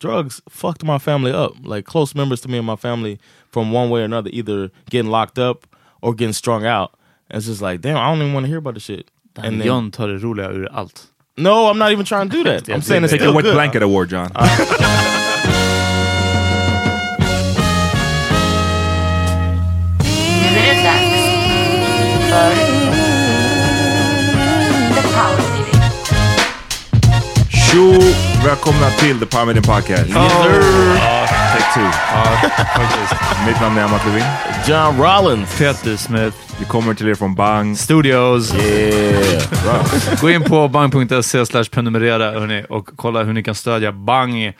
Drugs fucked my family up. Like close members to me and my family from one way or another, either getting locked up or getting strung out. And it's just like, damn, I don't even want to hear about the shit. And then- John tar det roliga ur allt. no, I'm not even trying to do that. I'm saying it's Take still the wet good. blanket award John. Nu är det dags för The Power Meeting. Tjo! Välkomna till The Power Meeting Podcast. Yes, sir. Take two. Mitt namn är Amat Levin. John Rollins. Peter Smith, Vi kommer till er från Bang. Studios. Yeah. Gå in på bang.se slash prenumerera hörni, och kolla hur ni kan stödja Bang. Eh,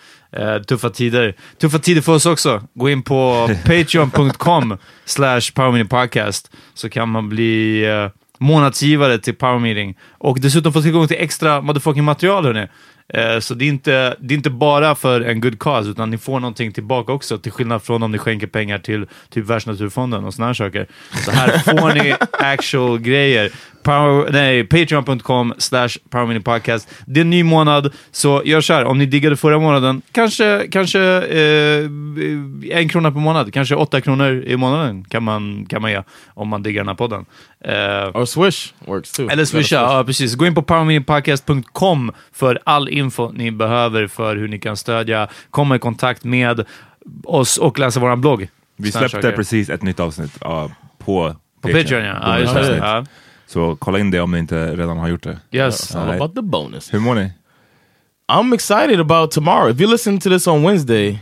tuffa tider. Tuffa tider för oss också. Gå in på patreon.com slash powermeetingpodcast så kan man bli eh, månadsgivare till Power Meeting och dessutom få tillgång till extra motherfucking material hörni. Eh, så det är, inte, det är inte bara för en good cause, utan ni får någonting tillbaka också, till skillnad från om ni skänker pengar till typ Världsnaturfonden och här saker. Så här får ni actual grejer. Power, nej, Patreon.com slash powerminipodcast. Det är en ny månad, så gör så här. Om ni diggade förra månaden, kanske, kanske eh, en krona per månad, kanske åtta kronor i månaden kan man, kan man ge om man diggar den här podden. Eh, Or Swish works too. eller swisha, ja precis. Gå in på powerminipodcast.com för all info ni behöver för hur ni kan stödja, komma i kontakt med oss och läsa vår blogg. Vi släppte precis ett nytt avsnitt ja, på På Patreon, ja. ja, just det. Så kolla in det om ni inte redan har gjort det. Yes. All Alright. about the bonus. Hur mår ni? I'm excited about tomorrow. If you're listening to this on Wednesday,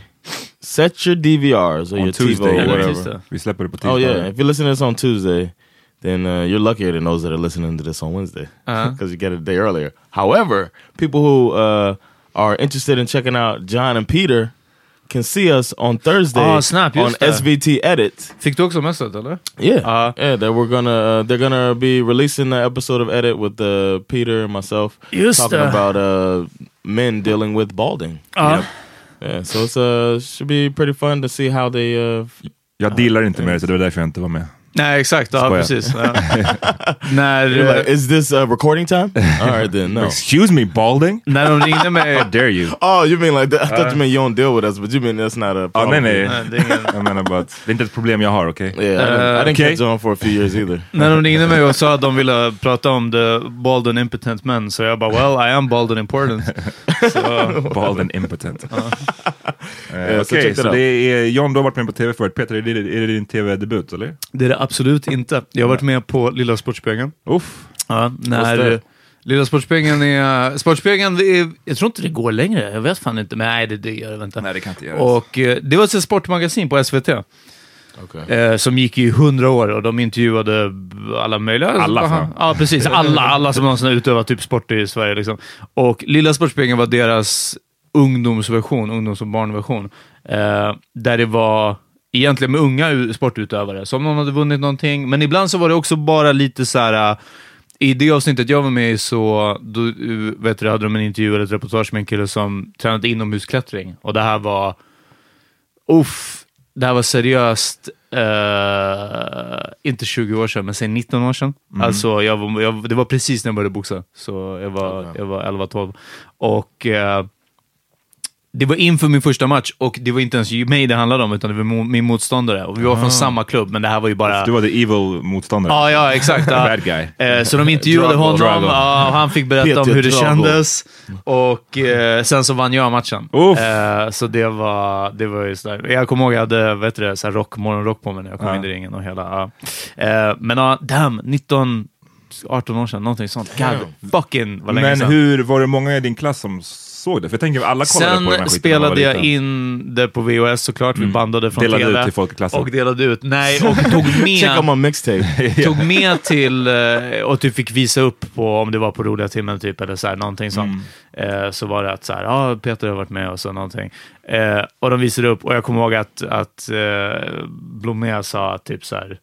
set your DVRs or On your Tuesday. TiVo or whatever. Tuesday. Vi släpper det på tisdag. Oh yeah, if you're listening to this on Tuesday, then uh, you're luckier than those that are listening to this on Wednesday because you get it a day earlier. However, people who uh, are interested in checking out John and Peter can see us on Thursday Ah, snap, on det. SVT Edit. Fick du också messat eller? Yeah, Ah. yeah. That we're gonna uh, they're gonna be releasing the episode of Edit with uh, Peter and myself Just talking det. about uh, men dealing with balding. Ja. Yeah, so it's uh should be pretty fun to see how they uh Jag dealar inte med det, så det var därför jag inte var med. Nej, exakt. Ja, precis. Ja. när, like, is this uh, recording time? All right then, no. Excuse me, balding? när de ringde mig... How dare you? Oh, you mean like that? I thought you meant you don't deal with us, but you mean that's not a Ja, problem. nej, nej. Nej, det är ingen... Jag menar bara att det är inte ett problem jag har, okej? Yeah, I didn't, I didn't okay. catch on for a few years either. När de ringde mig och sa att de ville prata om the bald and impotent men, så jag bara well, I am bald and important. så, Bald and impotent. So Okej, check så, out. det är, John, du har varit med på tv förut. Peter, är det, är det din tv-debut, eller? det är det absolut inte. Jag har varit med på Lilla Sportspegeln. Uff. Ja, när? Lilla Sportspegeln är... Sportspegeln, är, jag tror inte det går längre. Jag vet fan inte. Men nej, det, det gör det inte. Nej, det kan inte göras. Och eh, det var ett sportmagasin på SVT. Okay. Eh, som gick i hundra år och de intervjuade alla möjliga. Alla, Aha. fan. Ja, precis. Alla, alla som någonsin har utövat typ sport i Sverige. Liksom. Och Lilla Sportspegeln var deras ungdomsversion, ungdoms och barnversion. Eh, där det var egentligen med unga sportutövare, som någon hade vunnit någonting. Men ibland så var det också bara lite så här. eh, I det avsnittet jag var med i så då, eh, vet du, hade de en intervju eller ett reportage med en kille som tränade inomhusklättring. Och det här var Uff, det här var seriöst, eh, inte 20 år sedan, men säg 19 år sedan. Alltså, jag var, jag, det var precis när jag började boxa, så jag var, jag var 11-12. Och eh, det var inför min första match och det var inte ens mig det handlade om, utan det var min motståndare. Och vi var från samma klubb, men det här var ju bara... Du var the evil motståndare. Ja, ja, exakt. Ja. Bad guy. Eh, så de intervjuade Drago. honom, Drago. han fick berätta om Peter hur det Drago. kändes. Och eh, sen så vann jag matchen. Eh, så det var, det var ju sådär. Jag kommer ihåg jag hade vet du, det, så här rock, morgonrock på mig när jag kom in i ringen och hela. Eh, men ja, damn, 19, 18 år sedan, någonting sånt. God fucking vad länge Men sedan. hur, var det många i din klass som såg det? För jag tänker alla kollade på den här Sen skiten man var spelade jag in det på VHS såklart, vi bandade från Delade TV. ut till folk i klassen. Och delade ut. Nej, och tog med... Check my mixtape. tog med till, eh, och typ fick visa upp på, om det var på roliga timmen typ, eller så här, någonting sånt. Eh, så var det att så här, ja, Peter har varit med och så någonting. Eh, och de visade upp, och jag kommer ihåg att, att eh, Blomé sa typ så här,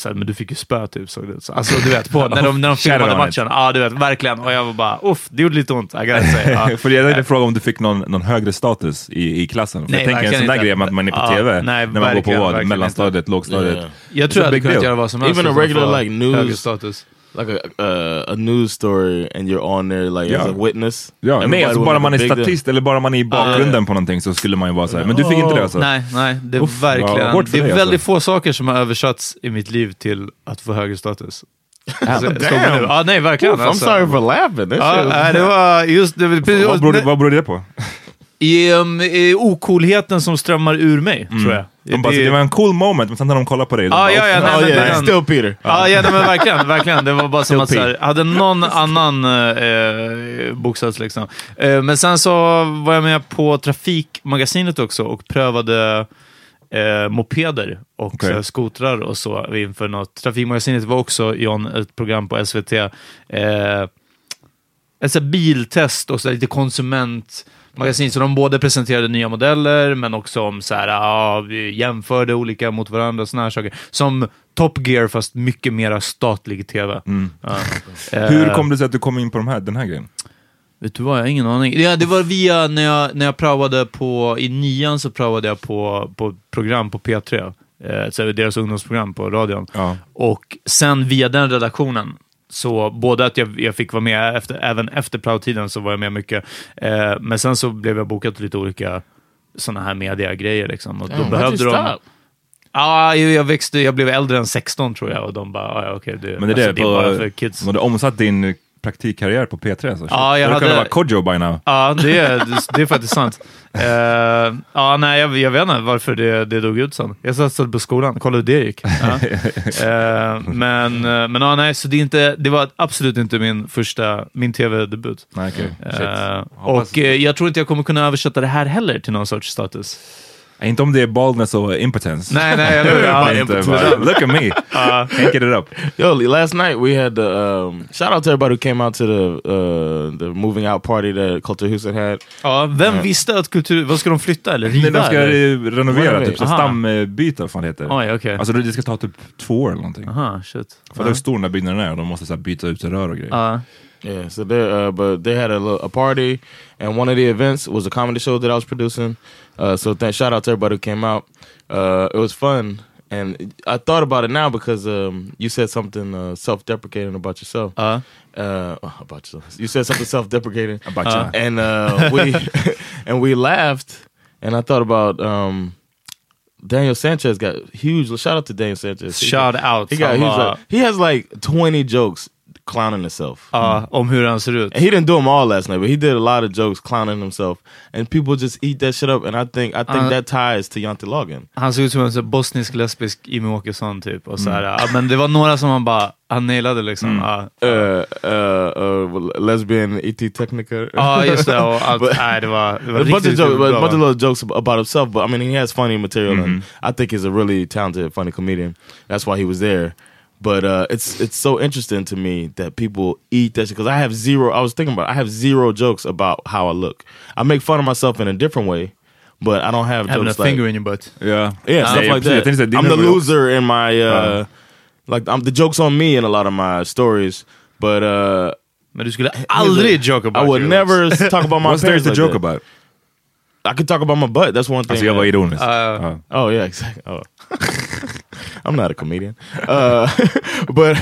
så här, men du fick ju spö typ, såg det ut. Så- Alltså du vet, på, när de, när de filmade matchen. Ja, du vet, verkligen. Och jag var bara, uff, det gjorde lite ont. I gotta say. Ja. För jag tänkte fråga om du fick någon, någon högre status i, i klassen. För Nej, jag tänker en sån där inte. grej med att man är på Ja, TV, nej, när man går på vad? Mellanstadiet, lågstadiet. Yeah. Jag tror jag hade kunnat deal. göra vad som helst. Even a att regular, like, news- högre status. Like a uh, a news story and you're on there like as Ja. a witness. Ja, nej, alltså bara man a är statist eller bara man är i bakgrunden på någonting så skulle man ju vara så här. Men du fick inte det alltså? Nej, nej. Det är Uff, verkligen... för det är dig, väldigt alltså. få saker som har översatts i mitt liv till att få högre status. Alltså, Damn. Ja, nej, verkligen. Oof, I'm alltså. sorry for laughing. Ja, nej, det var just det. Precis, Vad beror, det- vad beror det på? I, um, i ocoolheten som strömmar ur mig, tror jag. De bara, det var en cool moment, men sen när de kollar på dig, de Ja, ja, ja, "Uff, nej, Oh yeah, den- still Peter. Ja, ja nej, men verkligen, verkligen. Det var bara som att så här, hade någon annan eh, boxats liksom. Eh, men sen så var jag med på Trafikmagasinet också och prövade eh, mopeder och så här, skotrar och så inför något. Trafikmagasinet var också, John, ett program på SVT. Eh, ett så här biltest och så här lite konsumentmagasin. Så de både presenterade nya modeller, men också om så här, ja, vi jämförde olika mot varandra och såna här saker. Som Top Gear, fast mycket mera statlig tv. Ja. Eh, Hur kom det sig att du kom in på de här, den här grejen? Vet du vad, jag har ingen aning. Ja, det var via när jag, när jag praoade på, i nian så praoade jag på, på program på P3. Eh, deras ungdomsprogram på radion. Ja. Och sen via den redaktionen, så både att jag, jag fick vara med, efter, även efter praotiden så var jag med mycket. Eh, men sen så blev jag bokad till lite olika sådana här mediagrejer. Liksom. Och då why'd behövde de... Ja, jag, jag växte, jag blev äldre än 16 tror jag och de bara, ah, ja, okej, det, Men det är alltså, det, det är bara för kids. de hade omsatt din praktikkarriär på P3 så. Ja, jag det hade- kunde vara Kodjo by now. Ja, det är, det är faktiskt sant. Eh, ja, nej, jag, jag vet inte varför det, det dog ut sen. Jag satsade på skolan, kolla hur det gick. Ja. Eh, men, eh, men ja, nej, så det, är inte, det var absolut inte min första, min tv-debut. Eh, Hoppas- och jag tror inte jag kommer kunna översätta det här heller till någon sorts status. Inte om det är baldness och impotence. Nej, nej, eller hur? Look at me, can't get it up. Yo, last night we had the um, shout out to everybody who came out to the uh, the moving out party that Culture Houston had. Ja, vem visste att kultur... Vad ska de flytta eller Nej, riva? de ska eller? renovera, typ så Aha. stambyta, vad fan heter. Oj, okej. Alltså det ska ta typ två år eller någonting. Aha, shit. För hur stor den här byggnaden är och de måste så här, byta ut rör och grejer. Ja. Yeah, so they uh, but they had a, a party, and one of the events was a comedy show that I was producing. Uh, so th- shout out to everybody who came out. Uh, it was fun, and I thought about it now because um, you said something uh, self-deprecating about yourself. Ja. Uh, about yourself. You said something self-deprecating About you. and uh, we and we laughed, and I thought about. Um, Daniel Sanchez got huge. Shout out to Daniel Sanchez. He Shout got- out. He got. He's like, he has like twenty jokes clowning himself. Ja, om hur han ser ut. And he didn't do them all last night, but he did a lot of jokes clowning himself, and people just eat that shit up. And I think I think Uh, that ties to Jonte Logan. Han såg ut som en sån bosnisk lesbisk Jimmie Åkesson typ. Och så här, ja, men det var några som han bara, han nailade liksom. Ja, Uh, uh, uh, lesbian ET Technica. Ja, just det. Och allt. But- nej, det var, det var a bunch of riktigt jokes, bra. a bunch of little jokes about himself. But I mean, he has funny material, and I think he's a really talented, funny comedian. That's why he was there. But uh, it's it's so interesting to me that people eat that shit because I have zero. I was thinking about. It, I have zero jokes about how I look. I make fun of myself in a different way, but I don't have Having a jokes finger in your butt. Yeah, yeah stuff ja, like precis. Jag that. tänkte säga, din I'm the nummer är också- loser in my uh, Uh. like I'm the jokes on me in a lot of my stories, but uh, Men du skulle aldrig joke about I would your never looks. talk about my What's there to like joke that. about? I could talk about my butt. That's one thing. Alltså jag var that- ironisk. Uh, Ja. Oh yeah, exactly. Oh. I'm not a comedian, uh, but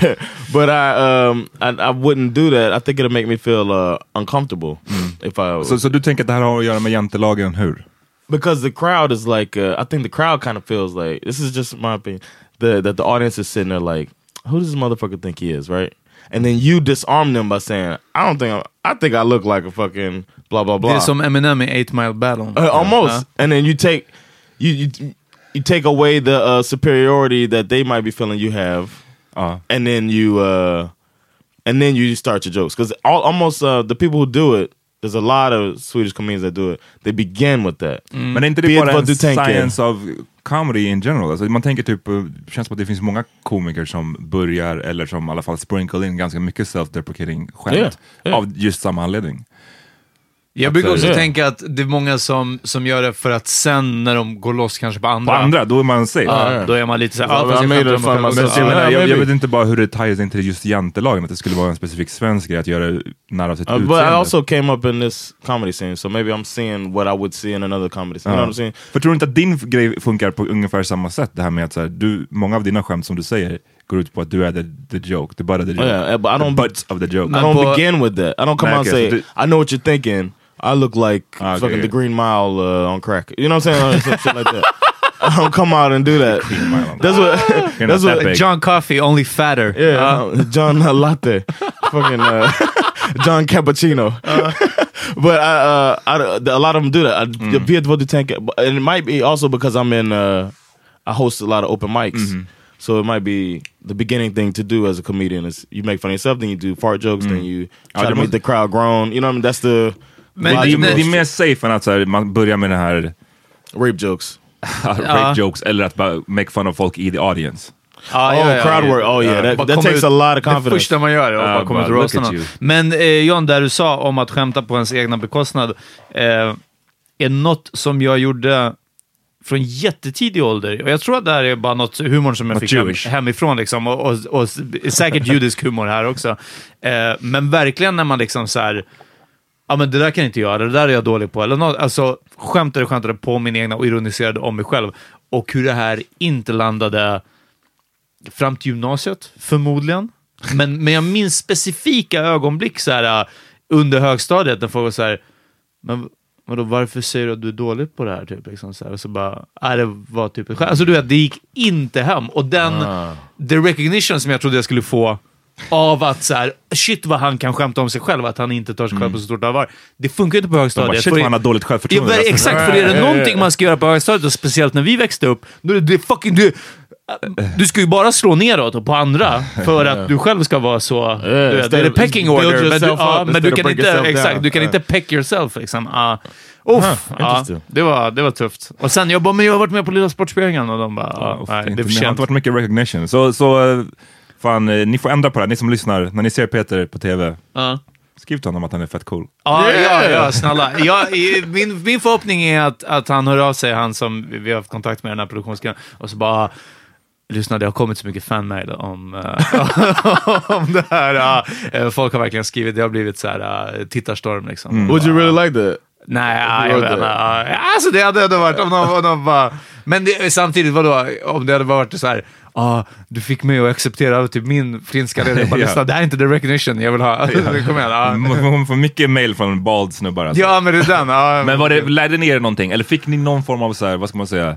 but I um I, I wouldn't do that. I think it'll make me feel uh, uncomfortable if I Så, så du tänker att det här har att göra med jantelagen, hur? because the crowd is like uh, I think the crowd kind of feels like this is just my opinion the, that the audience is sitting there like who does this motherfucker think he is right and then you disarm them by saying I don't think I'm, I think I look like a fucking blah blah blah Det är som Eminem i 8 Mile Battle. Uh, almost. Ja. And then you take you you you take away the uh, superiority that they might be feeling you have, Ja. and then you uh, and then you start your jokes because almost uh, the people who do it. There's a lot of Swedish comedians that do it. They begin with that. Men är inte det bara en science of comedy in general? Alltså man tänker typ, eh, känns som att det finns många komiker som börjar, eller som i alla fall sprinkle in ganska mycket self-deprecating skämt. Yeah, yeah. Av just samma anledning. Jag brukar också Ja. tänka att det är många som, som gör det för att sen när de går loss kanske på På andra, andra, då är man safe. ja, Ja. då är man lite såhär, Ja, ja, fast I jag Men Ja, vet inte bara hur det ties in till just jantelagen, att det skulle vara en specifik svensk grej att göra det nära sitt Uh, but I utseende. also came up in this comedy scene, so maybe I'm seeing what I would see in another comedy scene. You know what I'm saying? För tror du inte att din grej funkar på ungefär samma sätt? Det här med att så här, du, många av dina skämt som du säger går ut på att du är the, the joke, the butt of the joke. Oh, yeah, but I the don't- butt of the joke. I don't begin with that. I don't come out and say, I know what you're thinking. I look like Ah, okay, fucking yeah. the Green Mile uh, on crack. You know what I'm saying? Or some shit like that. I don't come out and do that. That's what. You're that's not that what. John Coffee, only fatter. Yeah, uh, John Latte, fucking uh, John Cappuccino. but I, uh, I, a lot of them do that. I, Jag vet vad du tänker. But- And it might be also because I'm in. Uh, I host a lot of open mics. So it might be the beginning thing to do as a comedian is you make fun of yourself, then you do fart jokes, then you try det to make the crowd groan. You know what I mean? That's the Men det, är, det är mer safe än att så här, man börjar med den här rape jokes. rape jokes, eller att bara make fun of folk i the audience. Ja, Oh, crowd work. Oh, yeah, that- that takes ut- a lot of Det confidence. första man gör är att Ja, bara komma ut och roasta någon. Men eh, John, där du sa om att skämta på ens egna bekostnad, eh, är något som jag gjorde från jättetidig ålder. Och jag tror att det här är bara något humor som jag Något fick hem, Jewish. hemifrån. Liksom, och, och, och säkert judisk humor här också. Eh, men verkligen när man liksom så här, ja men det där kan jag inte göra, det där är jag dålig på. Eller något, alltså skämtade och skämtade på min egna och ironiserade om mig själv. Och hur det här inte landade fram till gymnasiet, förmodligen. Men, men jag minns specifika ögonblick så här, äh, under högstadiet när folk var så här, men vadå, varför säger du att du är dålig på det här? Typ, liksom, så här. Och så bara, äh, det var typ ett skämt. Alltså du vet, det gick inte hem. Och den, the recognition som jag trodde jag skulle få av att så här, shit vad han kan skämta om sig själv, att han inte tar sig själv på så stort allvar. Det funkar inte på högstadiet. bara, shit För vad det- han har dåligt Ja, självförtroende. ver- exakt, för är det någonting man ska göra på högstadiet, och speciellt när vi växte upp, då är det, det fucking... Du, du ska ju bara slå neråt på andra för att du själv ska vara så... du vet, det är det pecking order, men du, ja, men du kan inte, yourself exakt, du kan Ja. inte peck yourself. Liksom. Ja. Uff, ja, interesting. det, var, det var tufft. Och sen jag bara, men jag har varit med på Lilla Sportspegeln och de bara, ja, Uff, nej, det är för det har sent. inte varit mycket recognition. Så, så eh, fan, eh, ni får ändra på det här. Ni som lyssnar, när ni ser Peter på TV, Ja. skriv till honom att han är fett cool. Ja, ja, ja, snälla. Ja, i- min, min förhoppning är att, att han hör av sig, han som vi har haft kontakt med i den här produktionsgruppen, och så bara Lyssna, det har kommit så mycket fanmail om, eh, om det här. ja. Eh, folk har verkligen skrivit, det har blivit så här uh, tittarstorm liksom. Mm. Would you really like that? Nej, jag vet inte. Alltså det hade ändå varit om om de bara... Men det, samtidigt, vadå? Om det hade varit så här, ah, du fick mig att acceptera typ min finska ledare. Jag bara, Ja. lyssna, det här är inte the recognition jag vill ha. Kom igen. Ja. Man får mycket mail från bald snubbar alltså. ja, men det är den. Ja. Men var det, lärde ni er någonting? Eller fick ni någon form av så här, vad ska man säga,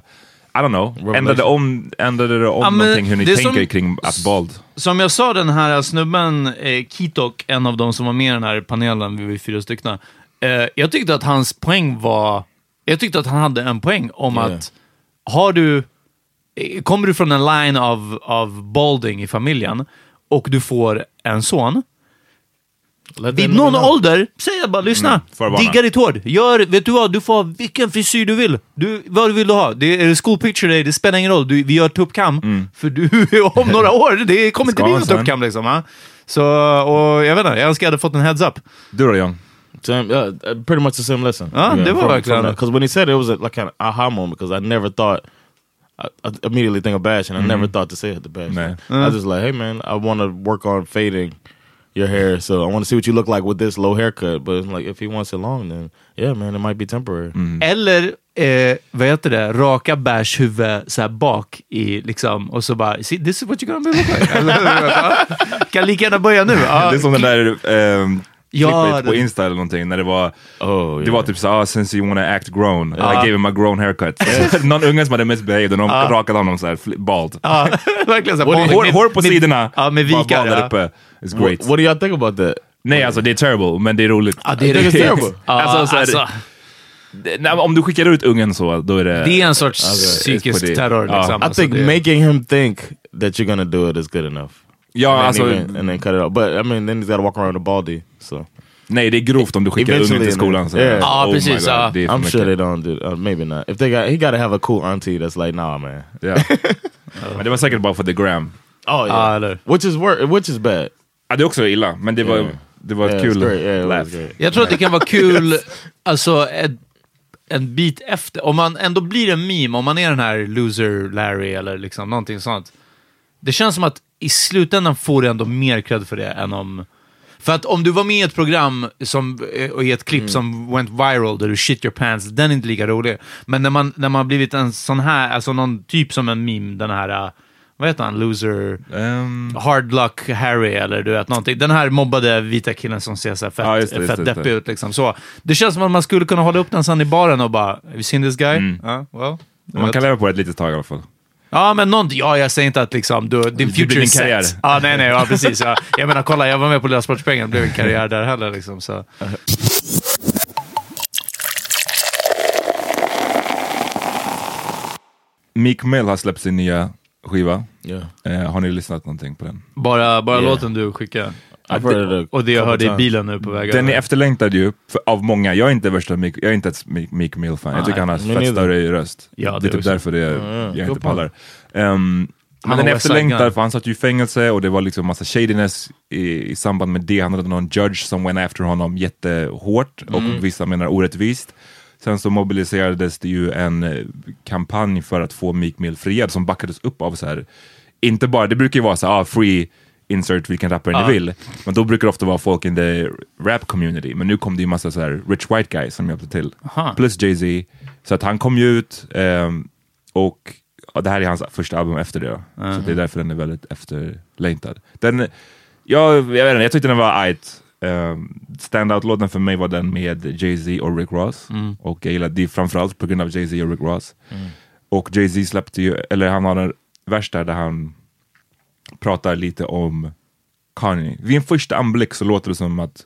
I don't know, ändrade, om, ändrade det om Ja, någonting hur ni tänker som- kring att bald? Som jag sa, den här snubben, eh, Kitok, en av de som var med i den här panelen, vi var fyra stycken. Eh, jag tyckte att hans poäng var... Jag tyckte att han hade en poäng om Ja. att har du... eh, Kommer du från en line av, av balding i familjen och du får en son, Let vid någon know. ålder, säg jag bara lyssna. förvarna. Digga ditt hår. Gör, vet du vad, du får ha vilken frisyr du vill. Du, vad vill du ha? Det är det school picture day, det spelar ingen roll. Du, vi gör tuppkam. För du, om några år, det kommer inte bli någon tuppkam liksom. Ha? Så, och jag vet inte, jag önskar jag hade fått en heads up. Du då John? Same, yeah, uh, pretty much the same lesson. Ja, det var verkligen det. Because when he said it, it was a, like an aha moment. Because I never thought, I, I immediately think of Bash, and I never thought to say it to Bash. Nej. I just like, hey man, I want to work on fading your hair, so I want to see what you look like with this low haircut. But like, if he wants it long, then yeah, man, it might be temporary. Eller, eh, vad heter det, raka bärs huvud så här bak i liksom, och så bara, see, this is what you're gonna be look like. Kan lika gärna börja nu. Ja, Det är som den där ehm, Ja, på Insta eller någonting, när det var, Oh, det yeah. var typ så ah, since you wanna act grown, I gave him a grown haircut. Någon unge som hade misbehaved och de rakade honom så här fli- bald. Verkligen Hår, på sidorna, med bara vikar. bald där uppe. It's What, great. what do y'all think about that? Nej alltså det är terrible, men det är roligt. Ja, det är riktigt. terrible. Alltså, alltså, Nej, om du skickar ut ungen så, då är det... det är en sorts Alltså, psykisk terror. Liksom. I Alltså, think making him think that you're gonna do it is good enough. Ja, and, then alltså, even- and then cut it off. But I mean, then he's got to walk around a baldy. So nej det är grovt om du skickar ungen till skolan. Så, yeah. Ja, oh precis, ja. för I'm mycket. sure they don't do. Uh, maybe not. If they got, he got to have a cool auntie that's like, nah, man. Ja. Men det var säkert bara för the gram. Oh Ja, eller? which is which is bad. Ja, det är också illa, men det var, Yeah. det var ett Yeah, kul. Yeah, laugh. Jag tror att det kan vara kul, alltså ett, en bit efter, om man ändå blir en meme, om man är den här loser Larry eller liksom någonting sånt. Det känns som att i slutändan får du ändå mer cred för det än om... För att om du var med i ett program som, och i ett klipp som went viral där du shit your pants, den är inte lika rolig. Men när man, när man blivit en sån här, alltså någon typ som en meme, den här, eh, vad heter han, loser... Ehm, Hard Luck Harry eller du vet någonting. Den här mobbade vita killen som ser så här fett, Ja, just det, fett just deppig ut. Liksom. Så, det känns som att man skulle kunna hålla upp den sen i baren och bara, have you seen this guy? Mm. Ja, well, man vet. kan leva på det ett litet tag i alla fall. Ja, men någonting. Ja, jag säger inte att liksom, du, din future din set. karriär. Ja, nej, nej, ja, precis. Ja. Jag menar, kolla, jag var med på Lilla Sportspegeln, det blev en karriär där heller. Liksom, så. Meek Mill har släppt sin nya skiva. Yeah, Eh, har ni lyssnat någonting på den? Bara, bara Yeah. låten du skickade. A Och det jag hörde i bilen nu på väg Den är efterlängtad ju, för, av många. Jag är inte värsta Meek, jag är inte ett Meek, Mill-fan. Jag tycker han har fett större röst. Ja, det det är typ därför det, ja. jag inte pallar. Um, men den är efterlängtad för han satt ju i fängelse och det var liksom massa shadiness i, i samband med det. Han hade någon judge som went after honom jättehårt och Mm. vissa menar orättvist. Sen så mobiliserades det ju en eh, kampanj för att få Meek Mill friad som backades upp av så här, inte bara, det brukar ju vara så här, ah, free insert vilken rappare Ja. ni vill, men då brukar det ofta vara folk in the rap community, men nu kom det ju massa så här rich white guys som hjälpte till. Aha. Plus Jay-Z. Så att han kom ju ut ehm, och ja, det här är hans första album efter det. då. Så det är därför den är väldigt efterlängtad. Den, jag, jag vet inte, jag tyckte den var ajt. Um, Standout-låten för mig var den med Jay-Z och Rick Ross. Och jag gillade det framförallt på grund av Jay-Z och Rick Ross. Och Jay-Z släppte ju, eller han har en vers där, där han pratar lite om Kanye. Vid en första anblick så låter det som att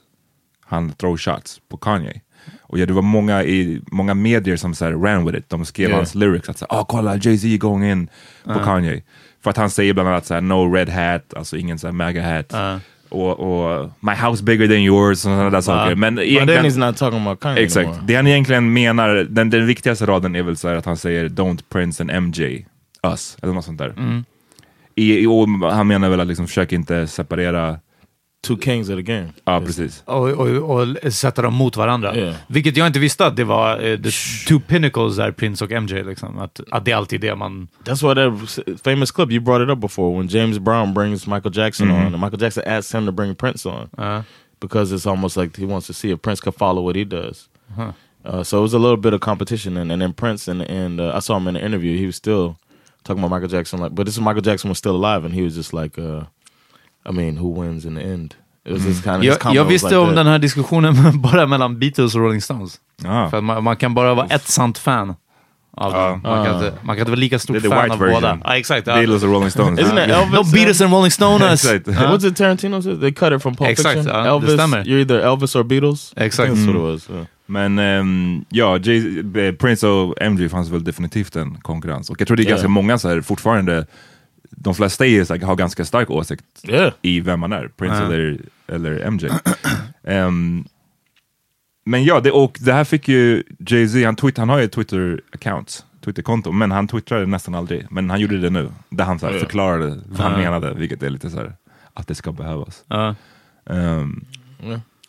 han throw shots på Kanye. Och ja, det var många, i, många medier som så här, ran with it. De skrev Yeah. hans lyrics att så här, ah, kolla Jay-Z going in på Kanye. För att han säger bland annat så här, no red hat, alltså ingen så här MAGA hat. Ja. och, och My house bigger than yours och sådana där saker. Men But then egentligen, he's not talking about Kanye exakt, anymore. det han egentligen menar, den, den viktigaste raden är väl så här att han säger Don't Prince and MJ us, eller något sånt där. I, i, och han menar väl att liksom försök inte separera, Two kings of the game. ja precis. Och, och, och sätta dem mot varandra. Yeah. Vilket jag inte visste att det var eh, the two pinnacles där, Prince och MJ. Liksom. Att, att det är alltid det man... That's why that s- famous clip you brought it up before when James Brown brings Michael Jackson on, and Michael Jackson asks him to bring Prince on Uh, because it's almost like he wants to see if Prince can follow what he does. Uh, so it was a little bit of competition, and, and then Prince and and uh, I saw him in an interview. He was still talking about Michael Jackson, like, but this is Michael Jackson was still alive, and he was just like, uh, I mean, who wins in the end? It was this kind of. jag, jag visste om den här diskussionen bara mellan Beatles och Rolling Stones. Ja. För att man, man kan bara vara ett sant fan. Av dem. Man, kan inte, man kan inte vara lika stort fan white av version. båda. Ja, exakt. Beatles och Rolling Stones. Isn't it. Elvis? No Beatles and Rolling Stones. Exakt. What's it Tarantino said? They cut it from Pulp Exakt, Fiction. det Elvis, stämmer. you're either Elvis or Beatles. Exakt. That's what it was. yeah. Men ehm, ja, Jay, eh, Prince och MJ fanns väl definitivt en konkurrens. Och jag tror det är ganska Ja. många så här, fortfarande, de flesta är, så här, har ganska stark åsikt Yeah. i vem man är, Prince Ja. eller, eller MJ. Ehm, men ja, det, och det här fick ju Jay-Z, han, tweet, han har ju Twitter-account, Twitterkonto, men han twittrade nästan aldrig. Men han gjorde det nu, där han så här, förklarade vad han menade, vilket är lite så här, att det ska behövas. Ja.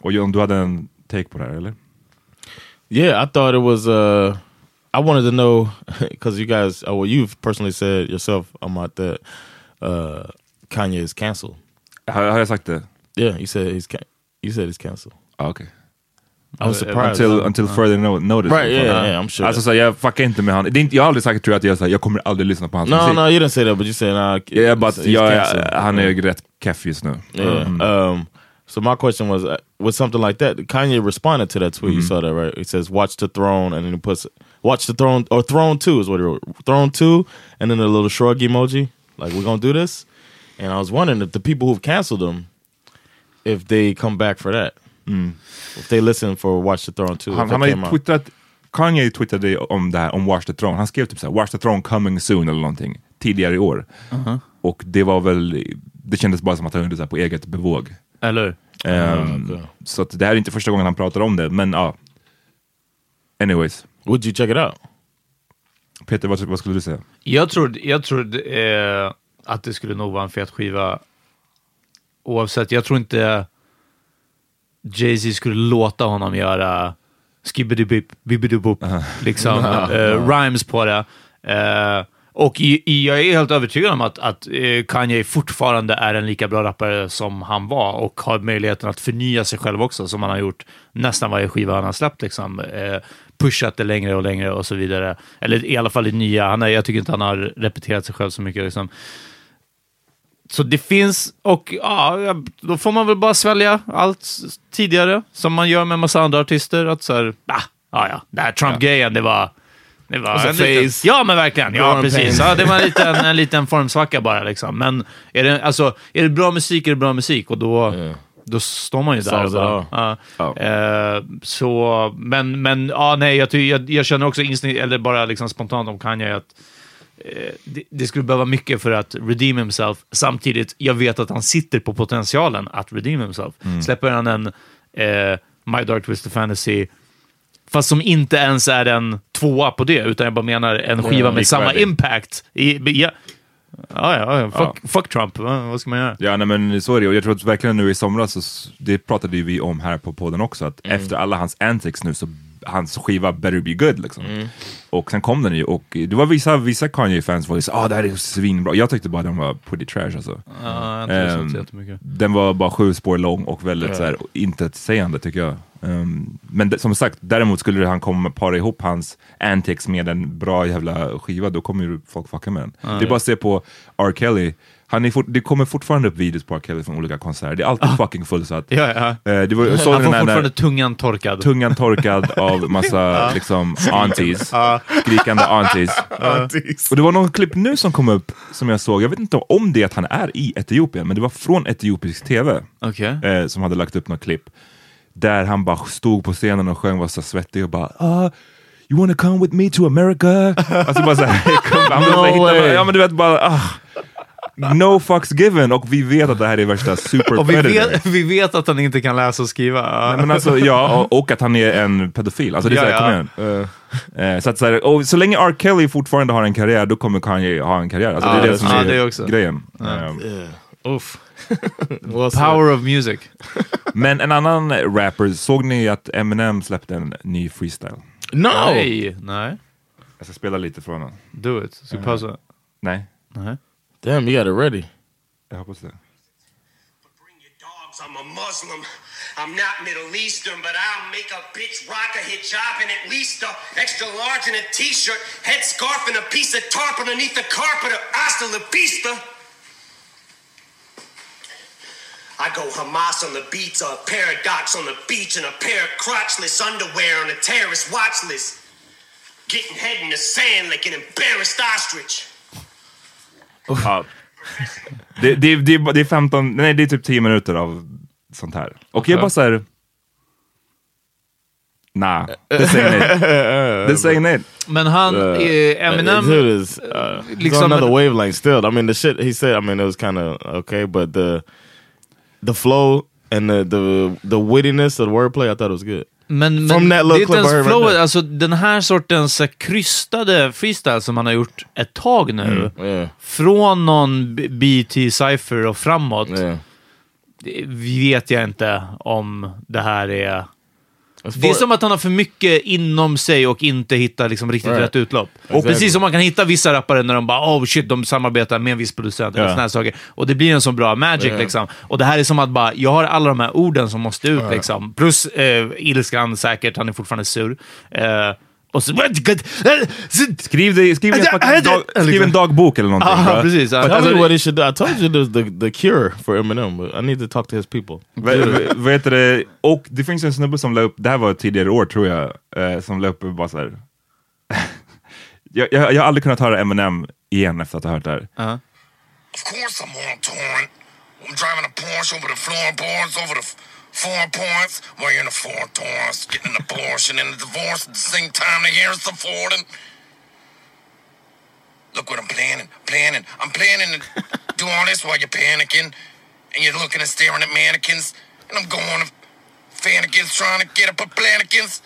Och John, du hade en take på det här eller? Yeah, I thought it was. uh I wanted to know because you guys, oh, well, you've personally said yourself, Ahmad, that uh Kanye is canceled. Har, har jag sagt det? Yeah, you said he's ca- you said he's canceled. Ah, okej. I was Uh, surprised. Until, until further no notice. right? Yeah, yeah, I'm sure. Alltså så jag fuckar inte med han. Det är inte, jag har aldrig sagt tror jag, att jag, så jag kommer aldrig lyssna på hans no, musik. no, you didn't say that, but you said nah, Yeah, but he's jag, canceled. han är Yeah. rätt keff just nu. Yeah. Mm. Um, so my question was, uh, with something like that, Kanye responded to that tweet. You saw that, right? He says, "Watch the throne," and then he puts, "Watch the throne" or "Throne Two is what he wrote. Throne Two, and then a little shrug emoji, like we're gonna do this. And I was wondering if the people who've canceled him, if they come back for that, if they listen for Watch the Throne Two. Han, if han har ju twittrat, Kanye twittrade om det här, om Watch the Throne. Han skrev typ såhär, Watch the Throne coming soon eller någonting, tidigare i år. Och det var väl, det kändes bara som att han gjorde det så på eget bevåg. Eller hur? Ehm, okej. Så att det här är inte första gången han pratar om det, men ja. Anyways, Would you check it out? Peter vad, vad skulle du säga? Jag trodde, jag trodde eh, att det skulle nog vara en fet skiva oavsett. Jag tror inte Jay-Z skulle låta honom göra skibbidi-bip, bibbidi-bop, liksom, eh, rhymes på det. Eh, och i, i, jag är helt övertygad om att, att eh, Kanye fortfarande är en lika bra rappare som han var och har möjligheten att förnya sig själv också, som han har gjort nästan varje skiva han har släppt. Liksom. Eh, pushat det längre och längre och så vidare. Eller i alla fall i nya. Han är, jag tycker inte han har repeterat sig själv så mycket. Liksom. Så det finns, och ja, då får man väl bara svälja allt tidigare, som man gör med en massa andra artister. Att så här, ah, ja, ja, det här Trump-grejen, det var... Det var Alltså en liten, face. ja, men verkligen. Ja, precis. Ja, det var en liten, en liten formsvacka bara. Liksom. Men är det, alltså, är det bra musik är det bra musik och då, då står man ju där. It bara, all. ja. Eh, så, men, men ja, nej, jag, jag, jag känner också instinkt, eller bara liksom spontant om Kanye att eh, det, det skulle behöva mycket för att redeem himself. Samtidigt, jag vet att han sitter på potentialen att redeem himself. Släpper han en eh, My Dark Twisted Fantasy, fast som inte ens är en tvåa på det, utan jag bara menar en skiva med samma impact. I, ja, ja, ja, ja. Fuck, fuck Trump, Va? vad ska man göra? Ja, nej, men så är det. Och jag tror att verkligen nu i somras, så, det pratade ju vi om här på podden också, att efter alla hans antics nu så hans skiva better be good liksom. Och sen kom den ju och det var vissa, vissa Kanye-fans var ju så ah det här är svinbra. Jag tyckte bara den var pretty trash alltså. Ja, så jättemycket. Den var bara sju spår lång och väldigt så här, intetsägande tycker jag. Ehm, men som sagt, däremot skulle han komma para ihop hans antics med en bra jävla skiva, då kommer ju folk fucka med den. det är bara att se på R. Kelly, han är fort, det kommer fortfarande upp videos på R. Kelly från olika konserter, det är alltid fucking fullsatt. Ja, ja. Eh, det var, Han får fortfarande när, tungan torkad. tungan torkad av massa liksom aunties, skrikande aunties. Och det var någon klipp nu som kom upp som jag såg, jag vet inte om det är att han är i Etiopien, men det var från etiopisk tv Okej. eh, som hade lagt upp något klipp där han bara stod på scenen och sjöng var så svettig och bara ah, You wanna come with me to America? alltså bara såhär, han No hitta, ja men du vet bara ah. no fucks given och vi vet att det här är värsta super Och vi vet, vi vet att han inte kan läsa och skriva. Nej, men alltså, ja, och, och att han är en pedofil. Alltså, det är Ja, så här, ja. kom igen. Så, att, så, här, och så länge R. Kelly fortfarande har en karriär, då kommer Kanye ha en karriär. Alltså, det är Ja, det som är det också. grejen. Eh, Yeah. Power of music. men en annan rapper, såg ni att Eminem släppte en ny freestyle? No. Nej, nej. Jag ska spela lite från den. Do it. Ska vi pausa? Nej, Nej. Damn, you got it ready. jag hoppas det. I'm a Muslim. I'm not Middle Eastern, but I'll make a bitch rock a hijab and at least a extra large in a t-shirt, headscarf and a piece of tarp underneath the carpet of hasta la vista. I go Hamas on the beats, a paradox on the beach, and a pair of crotchless underwear on a terrorist watch list. Getting head in the sand like an embarrassed ostrich. Ja. Det, det, det, det är 15, nej det är typ 10 minuter av sånt här. Och jag bara såhär... Nah, det säger nej. Det säger nej. Men han, Uh, Eminem, is uh, liksom- on another wavelength still. I mean, the shit he said. I mean, it was kind of okay, but the the flow and the the the wittiness of the wordplay, I thought it was good. men, From men that det är little inte ens flow, right alltså den här sortens eh, krystade freestyle som han har gjort ett tag nu, Yeah, från någon BT Cypher och framåt, yeah. vet jag inte om det här är... Det är som att han har för mycket inom sig och inte hittar liksom riktigt Right. rätt utlopp. Och Exactly. precis som man kan hitta vissa rappare när de bara oh shit, de samarbetar med en viss producent eller Ja. såna här saker. Och det blir en så bra magic Ja. liksom. Och det här är som att bara, jag har alla de här orden som måste ut liksom. Plus eh, ilskan säkert, han är fortfarande sur. Eh, och så... Skriv, det, skriv, en, fucking ja, dag, skriv en dagbok eller någonting. Bra. precis. Ja. Tell Alltså, me what he should do. I told you there's the the cure for Eminem, but I need to talk to his people. Heter det? Och det finns en snubbe som la upp, det här var tidigare år tror jag, eh, som la upp bara så här. jag, jag, jag har aldrig kunnat höra Eminem igen efter att ha hört det här. Ja. Of course I'm on torrent. I'm driving a Porsche over the floorboards, over the four points, wearing a four torrents, getting an abortion and a divorce at the same time the years affording. Look what I'm planning, planning. I'm planning to do all this while you're panicking and you're looking and staring at mannequins and I'm going to Fannikins trying to get up a Planikins.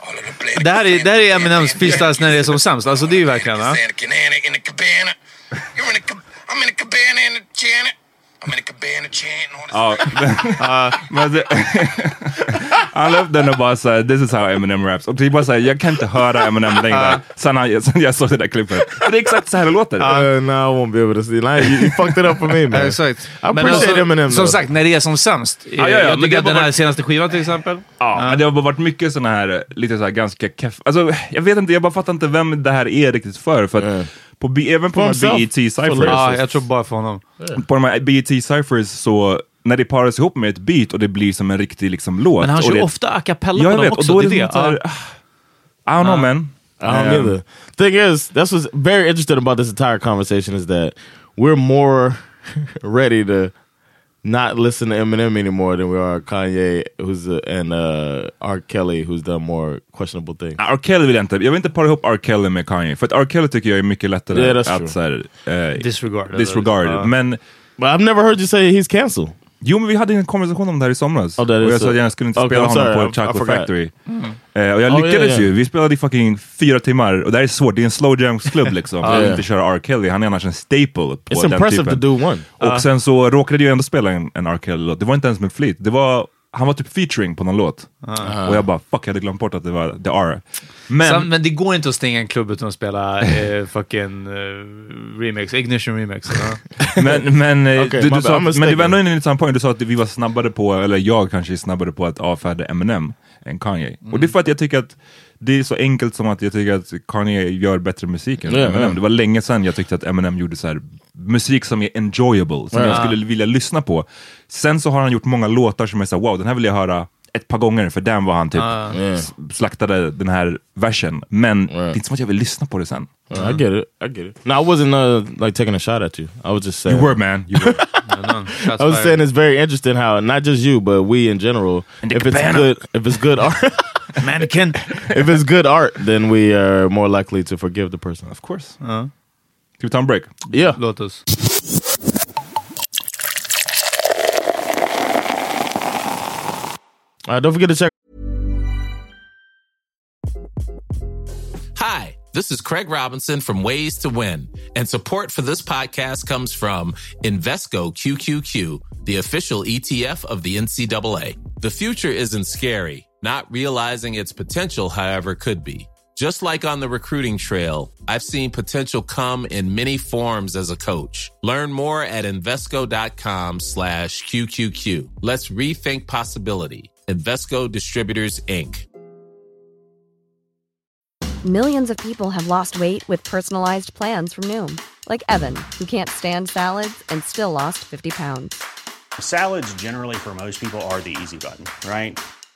All of the Planikins. Det här är, det här är Eminems freestyles när det är som sämst. Alltså det är ju verkligen... Ja. Anakin, Anna in a cabana. You're in a cab- I'm in a cabana in a Janet. I'm in a cabana chanting all this. Ja, men det, han la upp den och bara såhär, this is how Eminem raps. Och det är bara såhär, jag kan inte höra Eminem längre. Sen, han, sen jag såg det där klippet. Det är exakt så här det låter. Uh, no, I won't be able to see. Like, you, you fucked it up for me, man. Ja, exakt. I appreciate alltså, Eminem. Som though. sagt, när det är som sämst. ja, ja, jag tycker att den här varit- senaste skivan till exempel. Ja, men det har bara varit mycket såna här, lite så här ganska keff. Alltså, jag vet inte, jag bara fattar inte vem det här är riktigt för. för att. På, B- även på de här. BET Cyphers, Ja, jag tror bara för honom. på de här BET Cyphers så, när det paras ihop med ett beat och det blir som en riktig liksom, låt. Men han och kör det, ofta a cappella Ja, på jag dem vet, och också. då är det det det. här, I don't know man. I don't Um, either. Thing is, that's what's very interesting about this entire conversation is that we're more ready to not listen to Eminem anymore than we are Kanye, who's uh, and uh, R. Kelly, who's done more questionable things. R. Kelly vill jag inte, jag vill inte para ihop R. Kelly med Kanye, för att R. Kelly tycker jag är mycket lättare Yeah, that's true. att så här, eh, Disregard. disregard. Ja. Men But I've never heard you say he's cancelled. Jo men vi hade en konversation om det här i somras. Oh, och jag sa att jag skulle inte Okay, spela I'm honom på I- I Chocolate. Factory. Eh, och jag Oh, lyckades yeah, ju. yeah. Vi spelade i fucking fyra timmar och det här är svårt. Det är en slow jams klubb liksom. Jag vill yeah. inte köra R. Kelly. Han är annars en staple på It's den impressive to typen. do one. Och sen så råkade jag ändå spela en, en R. Kelly-låt. Det var inte ens med flit. Det var, han var typ featuring på någon låt. Och jag bara fuck, jag hade glömt bort att det var The R. Men, Sen, men det går inte att stänga en klubb utan att spela eh, fucking eh, remix, Ignition remix. Men, men, eh, Okay, du, du sa, men det var ändå en intressant poäng. Du sa att vi var snabbare på, eller jag kanske är snabbare på att avfärda Eminem än Kanye. Och det är för att jag tycker att det är så enkelt som att jag tycker att Kanye gör bättre musik än Eminem. Det var länge sedan jag tyckte att Eminem gjorde så här musik som är enjoyable, som Ja. jag skulle vilja lyssna på. Sen så har han gjort många låtar som är så här, wow, den här vill jag höra ett par gånger, för den var han typ s- slaktade den här versen. Men det är inte som att jag vill lyssna på det sen. Uh, I get it. I get it. No, I wasn't uh, like taking a shot at you. I was just saying. You were man, you were. I was saying it's very interesting how not just you, but we in general. If it's good, if it's good art, Mannequin! if it's good art, then we are more likely to forgive the person. of course. Ska vi ta en break? Ja. Yeah. Låt oss. Uh, don't forget to check. Hi, this is Craig Robinson from Ways to Win, and support for this podcast comes from Invesco QQQ, the official ETF of the NCAA. The future isn't scary, not realizing its potential, however, could be. Just like on the recruiting trail, I've seen potential come in many forms as a coach. Learn more at Invesco.com slash QQQ. Let's rethink possibility. Invesco Distributors, Inc. Millions of people have lost weight with personalized plans from Noom, like Evan, who can't stand salads and still lost 50 pounds. Salads, generally, for most people, are the easy button, right?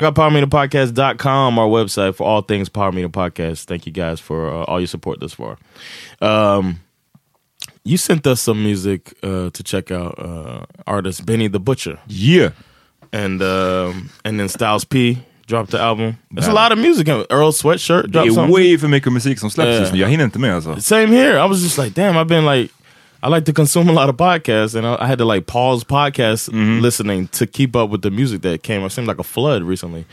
Got PowerMeterPodcast.com, our website for all things Power Meter Podcast. Thank you guys for uh, all your support thus far. Um, you sent us some music uh, to check out. Uh, artist Benny the Butcher. Yeah. And um, and then Styles P dropped the album. There's a lot of music. Earl Sweatshirt Det dropped är something. way för mycket musik som släpps Yeah. just nu. Jag hinner inte med alltså. Same here. I was just like, damn, I've been like, I like to consume a lot of podcasts, and I, I had to like pause podcast listening to keep up with the music that came. It seemed like a flood recently,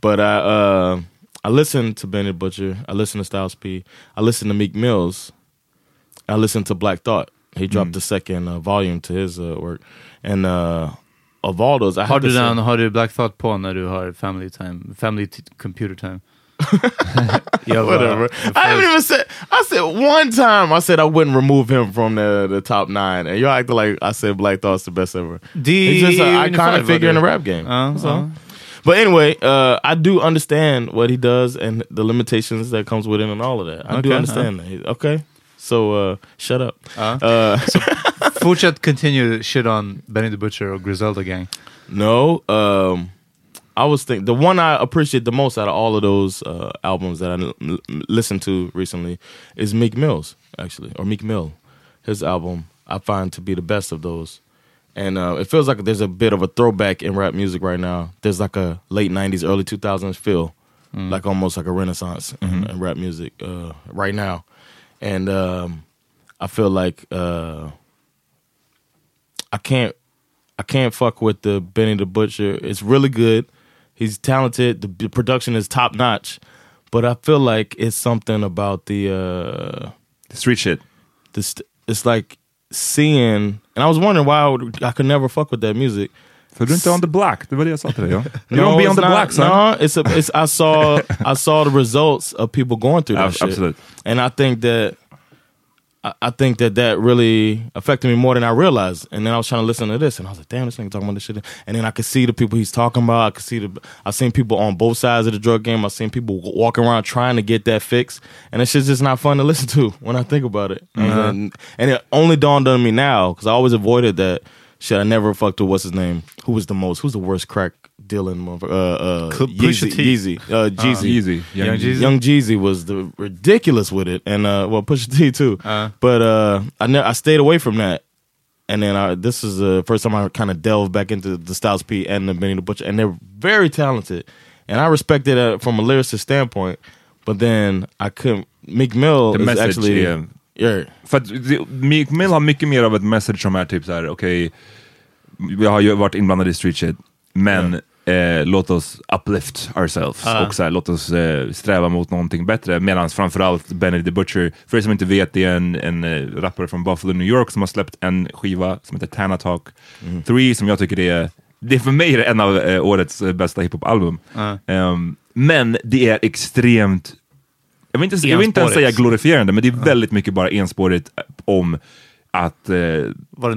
but I uh, I listened to Benny Butcher, I listened to Styles P, I listened to Meek Mills, I listened to Black Thought. He dropped the second uh, volume to his uh, work, and uh, of all those, I Har had to du, den, har du Black Thought på när du har family time? Family t- computer time? Bara- Whatever. I haven't even said. I said one time. I said I wouldn't remove him from the, the top nine, and y'all acting like I said Black Thought's the best ever. Det He's just an iconic figure in the rap game. That's all. ja. But anyway, uh, I do understand what he does and the limitations that comes with it and all of that. I do Okay, understand that. Okay, so uh, shut up. Ja. Uh, Fortsätt continue shit on Benny the Butcher or Griselda Gang. No, um, I was thinking the one I appreciate the most out of all of those uh, albums that I l- listened to recently is Meek Mill's actually, or Meek Mill. His album I find to be the best of those, and uh, it feels like there's a bit of a throwback in rap music right now. There's like a late '90s, early 2000s feel, like almost like a renaissance in, in rap music uh, right now, and um, I feel like. Uh, I can't I can't fuck with the Benny the Butcher. It's really good. He's talented. The, the production is top notch, but I feel like it's something about the uh Street shit. this. It's like seeing, and I was wondering why I, would, I could never fuck with that music. För du är inte on the black, det var det jag sa till dig. Ja. You No, don't be on the not- black son. No, it's a. It's I saw I saw the results of people going through that Ab- shit, and I think that. I- I think that that really affected me more than I realized. And then I was trying to listen to this, and I was like, "Damn, this nigga talking about this shit." And then I could see the people he's talking about. I could see the. I've seen people on both sides of the drug game. I've seen people walking around trying to get that fix, and it's just just not fun to listen to when I think about it. And, and it only dawned on me now because I always avoided that shit. I never fucked with what's his name, who was the most, who's the worst crack dealing motherfucker. Uh, uh, Pusha Yeezy, T. Yeezy, uh, Jeezy. Easy. Young Young Jeezy. Jeezy. Young Jeezy was the ridiculous with it, and uh, well, Pusha T too. Uh. but uh, I ne- I stayed away from that, and then I, this is the first time I kind of delved back into the Styles P and the Benny the Butcher, and they're very talented, and I respect it uh, from a lyricist standpoint. But then I couldn't. Meek Mill The is message actually är- yeah. För att Meek Mill har mycket mer av ett message som är typ såhär, okej, vi har ju varit inblandade i street shit, men eh, låt oss uplift ourselves och så här, låt oss eh, sträva mot någonting bättre. Medan framförallt Benny the Butcher, för er som inte vet, det är en, en eh, rappare från Buffalo, New York som har släppt en skiva som heter Tana Talk 3 som jag tycker är, det är för mig en av eh, årets eh, bästa hiphop-album. Ehm, men det är extremt jag vill, inte, jag vill inte ens säga glorifierande, men det är väldigt mycket bara enspårigt eh, om att eh,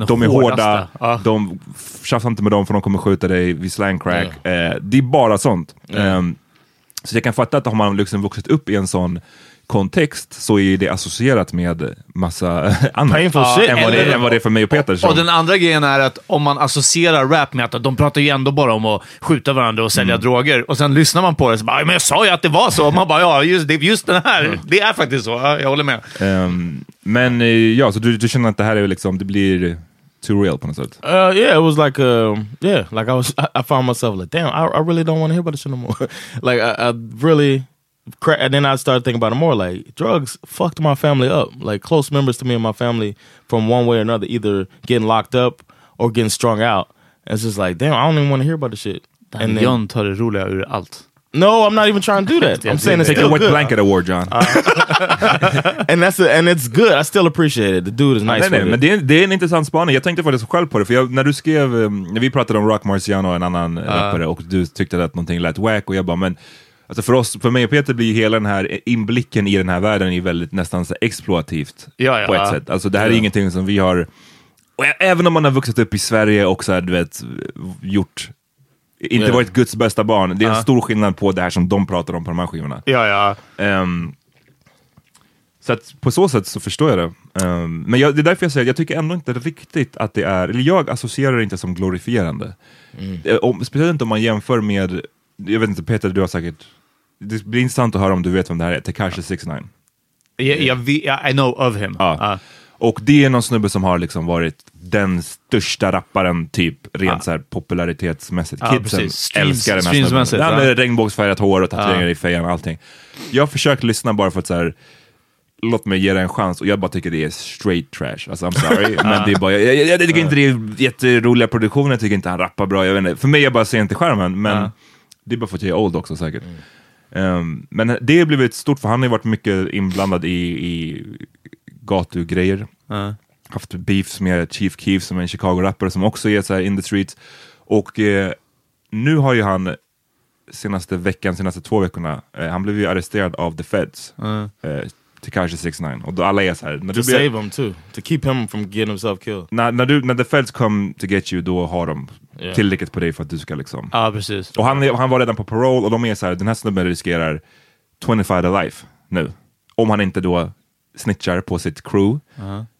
de är hårda, Ja. de tjafsa inte med dem för de kommer skjuta dig vid slang crack. Eh, det är bara sånt. Ehm, så jag kan fatta att har man liksom vuxit upp i en sån kontext så är det associerat med massa annat. Än vad, det, än vad det är för mig och Peter. som- Och den andra grejen är att om man associerar rap med att de pratar ju ändå bara om att skjuta varandra och sälja droger, och sen lyssnar man på det så bara, "Ja, men jag sa ju att det var så. Och man bara, ja, just, det, just den här, det är faktiskt så. Ja, jag håller med. Ehm, men eh, ja, så du, du känner att det här är liksom, det blir too real på något sätt? Uh, yeah, it was like, um, yeah, like I was, I, I found myself like, damn, I, I really don't want to hear about this shit no more. like, I, I really, and then I started thinking about it more. Like, drugs fucked my family up. Like, close members to me and my family, from one way or another, either getting locked up or getting strung out. And It's just like, damn, I don't even want to hear about this shit. And then, John tar det roliga ur allt. no, I'm not even trying to do that. I'm saying it's Take still a wet good. blanket award John. and that's a, and it's good. I still appreciate it. The dude is nice. nej, nej, with men det är, det är en intressant spaning. Jag tänkte faktiskt själv på det, för jag, när du skrev, um, när vi pratade om Rock Marciano och en annan rappare och du tyckte att någonting lät wack och jag bara, men Alltså för, oss, för mig och Peter blir hela den här inblicken i den här världen är väldigt nästan så exploativt Ja, ja. på ett sätt. Alltså det här är Ja. ingenting som vi har, och även om man har vuxit upp i Sverige och så här, du vet, gjort, inte varit Guds bästa barn, det är en stor skillnad på det här som de pratar om på de här skivorna. Ja, ja. Ehm, så att på så sätt så förstår jag det. Ehm, men jag, det är därför jag säger att jag tycker ändå inte riktigt att det är, eller jag associerar det inte som glorifierande. Eh, Om, speciellt inte om man jämför med, jag vet inte Peter, du har säkert, det blir intressant att höra om du vet vem det här är, Tekashi 69. Jag, jag, vet- I know of him. Ja. Ja. Och det är någon snubbe som har liksom varit den största rapparen typ rent Ja. så här popularitetsmässigt. Ja, Kidsen. Streams- älskar den här snubben. Han har regnbågsfärgat hår och tatueringar Ja. i fejan och allting. Jag försökt lyssna bara för att så här, låt mig ge det en chans och jag bara tycker det är straight trash. Alltså I'm sorry, men det är bara, jag, jag, jag tycker inte det är jätteroliga produktioner, jag tycker inte han rappar bra, jag vet inte. För mig är jag bara sent i skärmen, men det är bara för att jag är old också säkert. Ehm, men det har blivit stort för han har ju varit mycket inblandad i, i gatugrejer. Ja. Haft beefs med Chief Keef som är en Chicago-rappare som också är så här in the streets. Och eh, nu har ju han senaste veckan, senaste två veckorna, eh, han blev ju arresterad av the feds. Eh, Tekashi 69. Och då alla är så här, när to du blir- save him too, to keep him from getting himself killed. när, när, du, när the feds come to get you, då har de Ja. tillräckligt på dig för att du ska liksom... ja, precis. Och han, han var redan på parole och de är så här, den här snubben riskerar 25 to life nu. Om han inte då snitchar på sitt crew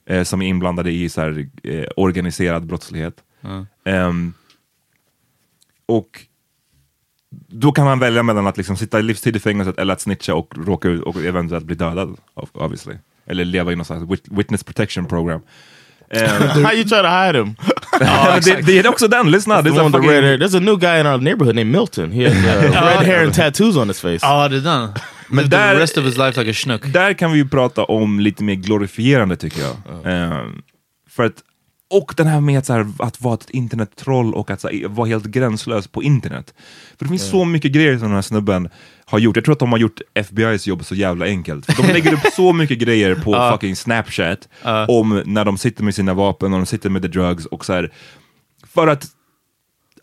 eh, som är inblandade i så här, eh, organiserad brottslighet. Ehm, och då kan han välja mellan att liksom sitta livstid i fängelset eller att snitcha och råka ut och eventuellt bli dödad, ob- obviously. Eller leva i något slags wit- witness protection program. Ehm, How you try to hide him? det, det är också den, lyssna! Det The the hair. There's a new guy in our neighborhood named Milton. He has uh, red hair and tattoos on his face. Ja, det är den. Men där- the rest of his life like a schnuck. Där kan vi ju prata om lite mer glorifierande tycker jag. Ehm, för att, och den här med att, här, att vara ett internettroll och att här, vara helt gränslös på internet. För det finns så mycket grejer som den här snubben har gjort. Jag tror att de har gjort FBI's jobb så jävla enkelt. För de lägger upp så mycket grejer på fucking Snapchat om när de sitter med sina vapen och de sitter med the drugs och så här. För att,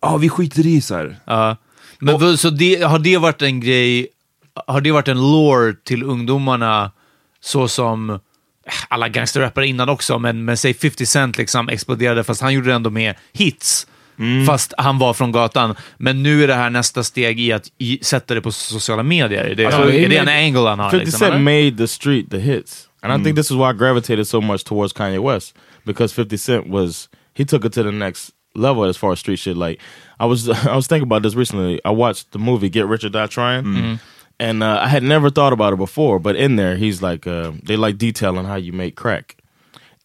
ja vi skiter i så här. Ja. Men vad- så det, har det varit en grej, har det varit en lore till ungdomarna så som alla gangsterrappare innan också, men, men säg 50 Cent liksom exploderade, fast han gjorde det ändå med hits. Fast han var från gatan. Men nu är det här nästa steg i att i, sätta det på sociala medier. Det, Alltså, är det en angle han har? 50 Liksom, Cent made the street the hits. And I think this is why I gravitated so much towards Kanye West. Because 50 Cent was, he took it to the next level as far as street shit. Like, I was, I was thinking about this recently. I watched the movie Get Rich or Die Trying. And uh, I had never thought about it before, but in there, he's like, uh, they like detailing how you make crack.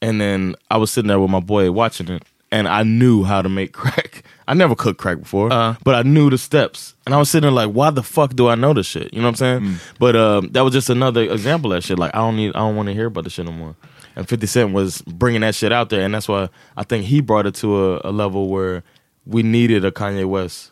And then I was sitting there with my boy watching it, and I knew how to make crack. I never cooked crack before, but I knew the steps. And I was sitting there like, why the fuck do I know this shit? You know what I'm saying? But um, that was just another example of that shit. Like, I don't need, I don't want to hear about this shit no more. And 50 Cent was bringing that shit out there, and that's why I think he brought it to a, a level where we needed a Kanye West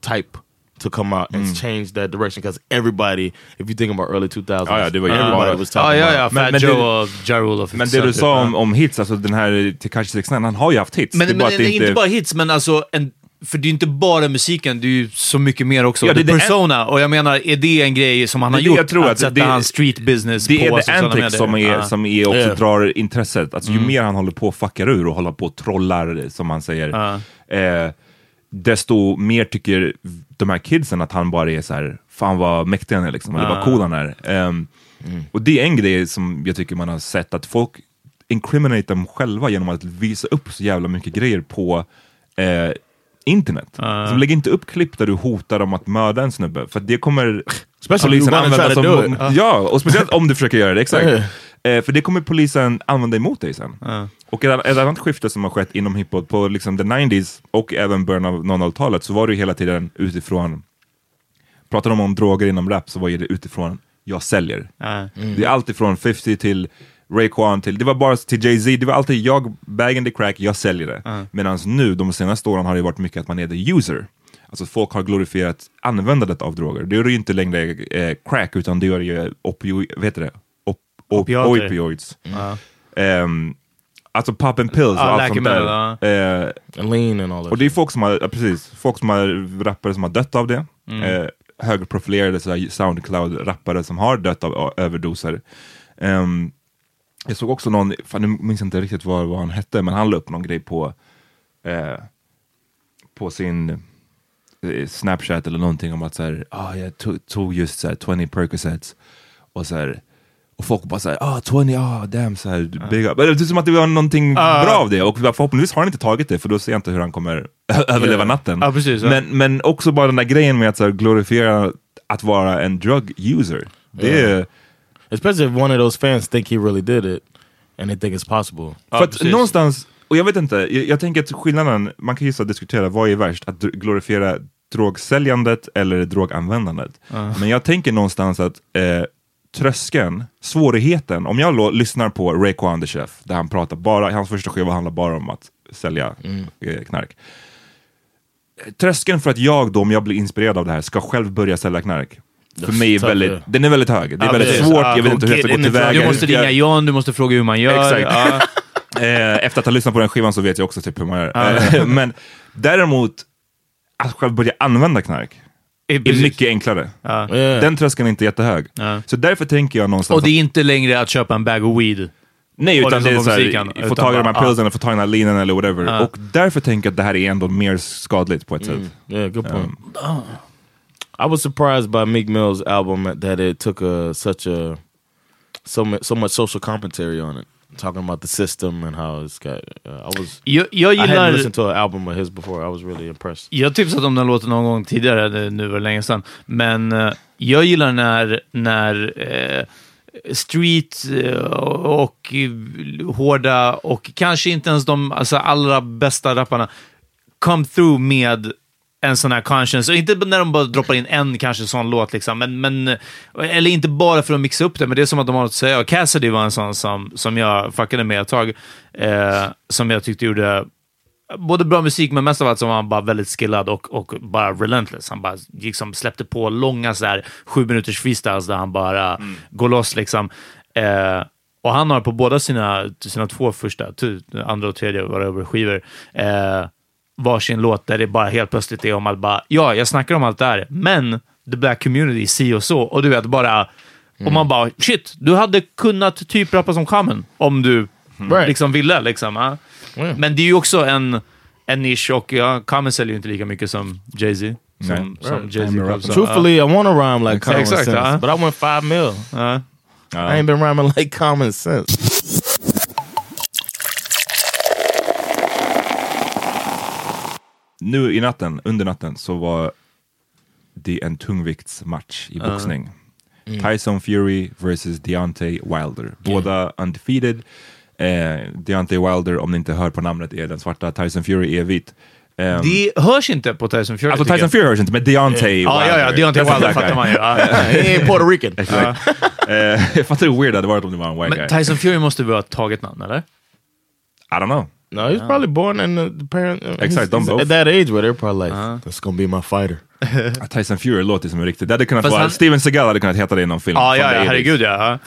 type to come out and change that direction because everybody, if you think about early 2000s, Ja, ja, det var ju everybody bara- was Ja, talking ja, about ja. Men- Joe och Ja Rule och 50 Men det du sa ja. om, om hits, alltså den här Tekashi 69, han har ju haft hits. Men, det är men bara att det inte... bara hits, men alltså en, för det är ju inte bara musiken, det är ju så mycket mer också. Ja, det- the det är- persona, och jag menar, är det en grej som han har Det är gjort? jag tror att att sätta det- hans street business Det på är det sociala medier? Antics som, är, Ja. som är också Yeah. drar intresset. Alltså, ju Mm. mer han håller på och fuckar ur och håller på och trollar, som man säger, eh, desto mer tycker de här kidsen att han bara är så här, fan vad mäktig han är, liksom, eller vad cool han är. Ehm, Och det är en grej som jag tycker man har sett, att folk incriminate dem själva genom att visa upp så jävla mycket grejer på eh, internet. Så lägg inte upp klipp där du hotar dem att mörda en snubbe, för det kommer Especially polisen använda som... it. Ja, och speciellt om du försöker göra det, exakt. Eh, för det kommer polisen använda emot dig sen. Och ett, ett annat skifte som har skett inom hiphop på liksom the 90s och även början av 00-talet så var det hela tiden utifrån, pratar de om droger inom rap så var det utifrån jag säljer. Ja. Det är alltid från 50 till Raekwon till, det var bara till Jay-Z, det var alltid jag, bag in the crack, jag säljer det. Medan nu, de senaste åren har det varit mycket att man är the user. Alltså folk har glorifierat användandet av droger. Det är ju inte längre eh, crack, utan det är ju opio, heter det? Op, op, Opiater. opioids. Ja. Ehm, alltså pop and pills och Ja, allt sånt där. Eh, And lean and all that. och det är folk som har, ja, precis, folk som har rappare som har dött av det. Mm. Eh, högprofilerade Soundcloud-rappare som har dött av överdoser. Ehm, jag såg också någon, fan, nu minns jag inte riktigt vad, vad han hette, men han la upp någon grej på, eh, på sin eh, Snapchat eller någonting om att så här, ah, jag tog, tog just så här, 20 Percocets och så här, och folk bara såhär, ah 20, ah damn, så här, big up. Men Det är som att det var någonting bra av det, och förhoppningsvis har han inte tagit det, för då ser jag inte hur han kommer överleva natten. Ja, precis, ja. men, men också bara den där grejen med att så här, glorifiera att vara en drug user. Det är, Especially if one of those fans think he really did it and they think it's possible. För att någonstans, och jag vet inte, jag, jag tänker att skillnaden, man kan ju så diskutera vad är värst, att glorifiera drogsäljandet eller droganvändandet. Men jag tänker någonstans att eh, tröskeln, svårigheten, om jag lo- lyssnar på Raekwon the Chef, där han pratar bara, hans första skiva handlar bara om att sälja eh, knark. Tröskeln för att jag då, om jag blir inspirerad av det här, ska själv börja sälja knark. För mig är väldigt, den är väldigt hög. Det är Ja, väldigt precis. svårt, Ja, jag vet inte hur jag ska gå tillväga. Du måste ringa John, du måste fråga hur man gör. Exakt. Ja. Eh, efter att ha lyssnat på den skivan så vet jag också typ hur man gör. Eh, Men däremot, att själv börja använda knark är precis. mycket enklare. Ja. Den tröskeln är inte jättehög. Ja. Så därför tänker jag någonstans... Och det är inte längre att köpa en bag of weed. nej, utan det det är såhär, musiken, få tag i de här bara- pilsen, få tag i den här linen eller whatever. Ja. Och därför tänker jag att det här är ändå mer skadligt på ett sätt. Yeah, good point. I was surprised by Meek Mill's album that it took a such a so much so much social commentary on it, talking about the system and how it's got. Uh, I was Jag, jag I hadn't gillar... listened to an album of his before. I was really impressed. Jag tipsat om den låten någon gång tidigare, nu var det länge sedan. Men eh, jag gillar när, när eh, street eh, och hårda och kanske inte ens de alltså, allra bästa rapparna come through med en sån här conscience. Och inte när de bara droppar in en kanske sån låt, liksom. men, men, eller inte bara för att mixa upp det, men det är som att de har något att säga. Och Cassidy var en sån som, som jag fuckade med ett tag, eh, som jag tyckte gjorde både bra musik, men mest av allt så var han bara väldigt skillad och, och bara relentless. Han bara liksom släppte på långa så här, sju minuters freestyles där han bara går loss. liksom. Eh, och han har på båda sina, sina två första, andra och tredje whatever, skivor, eh, varsin låt där det bara helt plötsligt är om att bara, ja, jag snackar om allt det här, men the black community, si och så. Och du vet, bara... Och man bara, shit, du hade kunnat typ rappa som Common om du Right. liksom ville. Liksom, ja. Yeah. Men det är ju också en, en nisch och ja, Common säljer ju inte lika mycket som Jay-Z. Som, Nej. som Right. Jay-Z sa. Truthfully, I want to rhyme like common Exact, sense, uh-huh. but I went five mil. Ja. I ain't been rhyming like common sense. Nu i natten, under natten, så var det en tungviktsmatch i boxning. Tyson Fury versus Deontay Wilder. Båda undefeated. Eh, Deontay Wilder, om ni inte hör på namnet, är den svarta. Tyson Fury är vit. Ehm, Det hörs inte på Tyson Fury. alltså Tyson. Fury hörs inte, men Deontay Ja, Wilder. ja, ja. Deontay That's Wilder fattar man ju. He ain't Puerto Rican. Eh, jag fattar hur weird det hade varit om det var en white Men guy. Tyson Fury måste väl ha ett taget namn, eller? I don't know. No, he's probably born in the, the parent. Uh, them he's both. At that age where they're probably like, that's gonna be my fighter. Tyson Fury låter som en riktig... Det hade kunnat Fast vara... han- Steven Seagal hade kunnat heta det i någon film. Ja, från ja, ja 80s. herregud ja.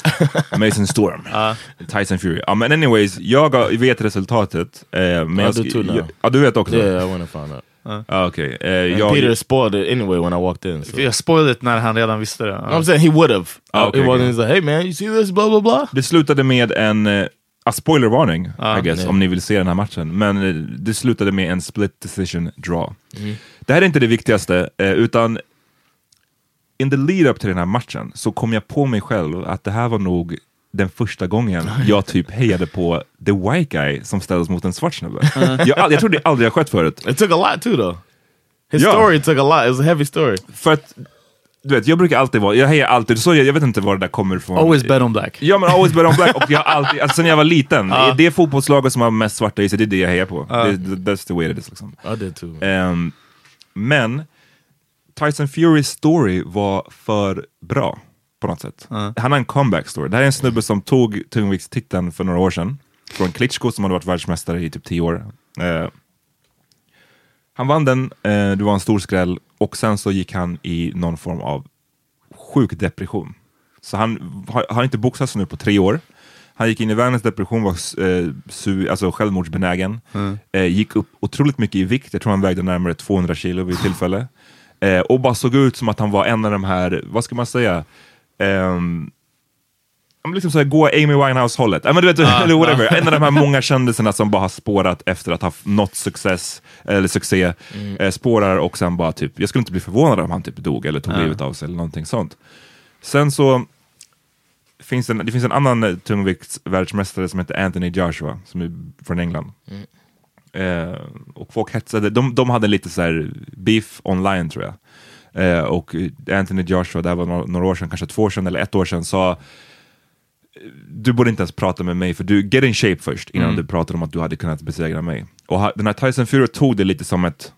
Mason Storm. Tyson Fury. Ja, men anyways, jag vet resultatet. Eh, men Ja, jag, du jag, ja, du vet också. Yeah, I want to find out. Ah, Okej. Eh, And jag- Peter spoiled it anyway when I walked in. So. Jag spoilade det när han redan visste det. I'm saying he would have. Ah, okay, it wasn't okay. like, hey man, you see this, blah blah blah. Det slutade med en, eh, a spoilervarning, Ja. I guess, Nej. om ni vill se den här matchen. Men eh, det slutade med en split decision draw. Mm. Det här är inte det viktigaste, eh, utan in the lead-up till den här matchen så kom jag på mig själv att det här var nog den första gången jag typ hejade på the white guy som ställdes mot en svart snubbe. jag, all- jag tror det aldrig har skett förut. It took a lot too though. His Ja. story took a lot. It was a heavy story. För att, du vet, jag brukar alltid vara, jag hejar alltid, så jag, jag vet inte var det där kommer ifrån. Always bet on black. Ja men always bet on black, och jag har alltid, alltså sen jag var liten, det fotbollslaget som har mest svarta i sig, det är det jag hejar på. Det, that's the way it is liksom. I did too. Ehm, men Tyson Furys story var för bra på något sätt. Han har en comeback story. Det här är en snubbe som tog tungviktstiteln för några år sedan från Klitschko som hade varit världsmästare i typ tio år. Eh, han vann den, eh, det var en stor skräll och sen så gick han i någon form av sjuk depression. Så han har, har inte boxats nu på tre år. Han gick in i världens depression, var eh, su, alltså självmordsbenägen. Eh, gick upp otroligt mycket i vikt, jag tror han vägde närmare 200 kilo vid tillfälle. Eh, och bara såg ut som att han var en av de här, vad ska man säga, Ja, men liksom såhär, gå Amy Winehouse-hållet. Ja, men du vet, eller whatever. En av de här många kändisarna som bara har spårat efter att ha nått success, eller succé, eh, spårar och sen bara typ, jag skulle inte bli förvånad om han typ dog eller tog livet av sig eller någonting sånt. Sen så finns en, det finns en annan eh, tungviktsvärldsmästare som heter Anthony Joshua, som är från England. Eh, och folk hetsade, de, de hade lite så här beef online tror jag. Eh, och Anthony Joshua, det här var några, några år sedan, kanske två år sedan eller ett år sedan, sa du borde inte ens prata med mig för du, get in shape först innan du pratar om att du hade kunnat besegra mig. Och den här Tyson Fury tog det lite som ett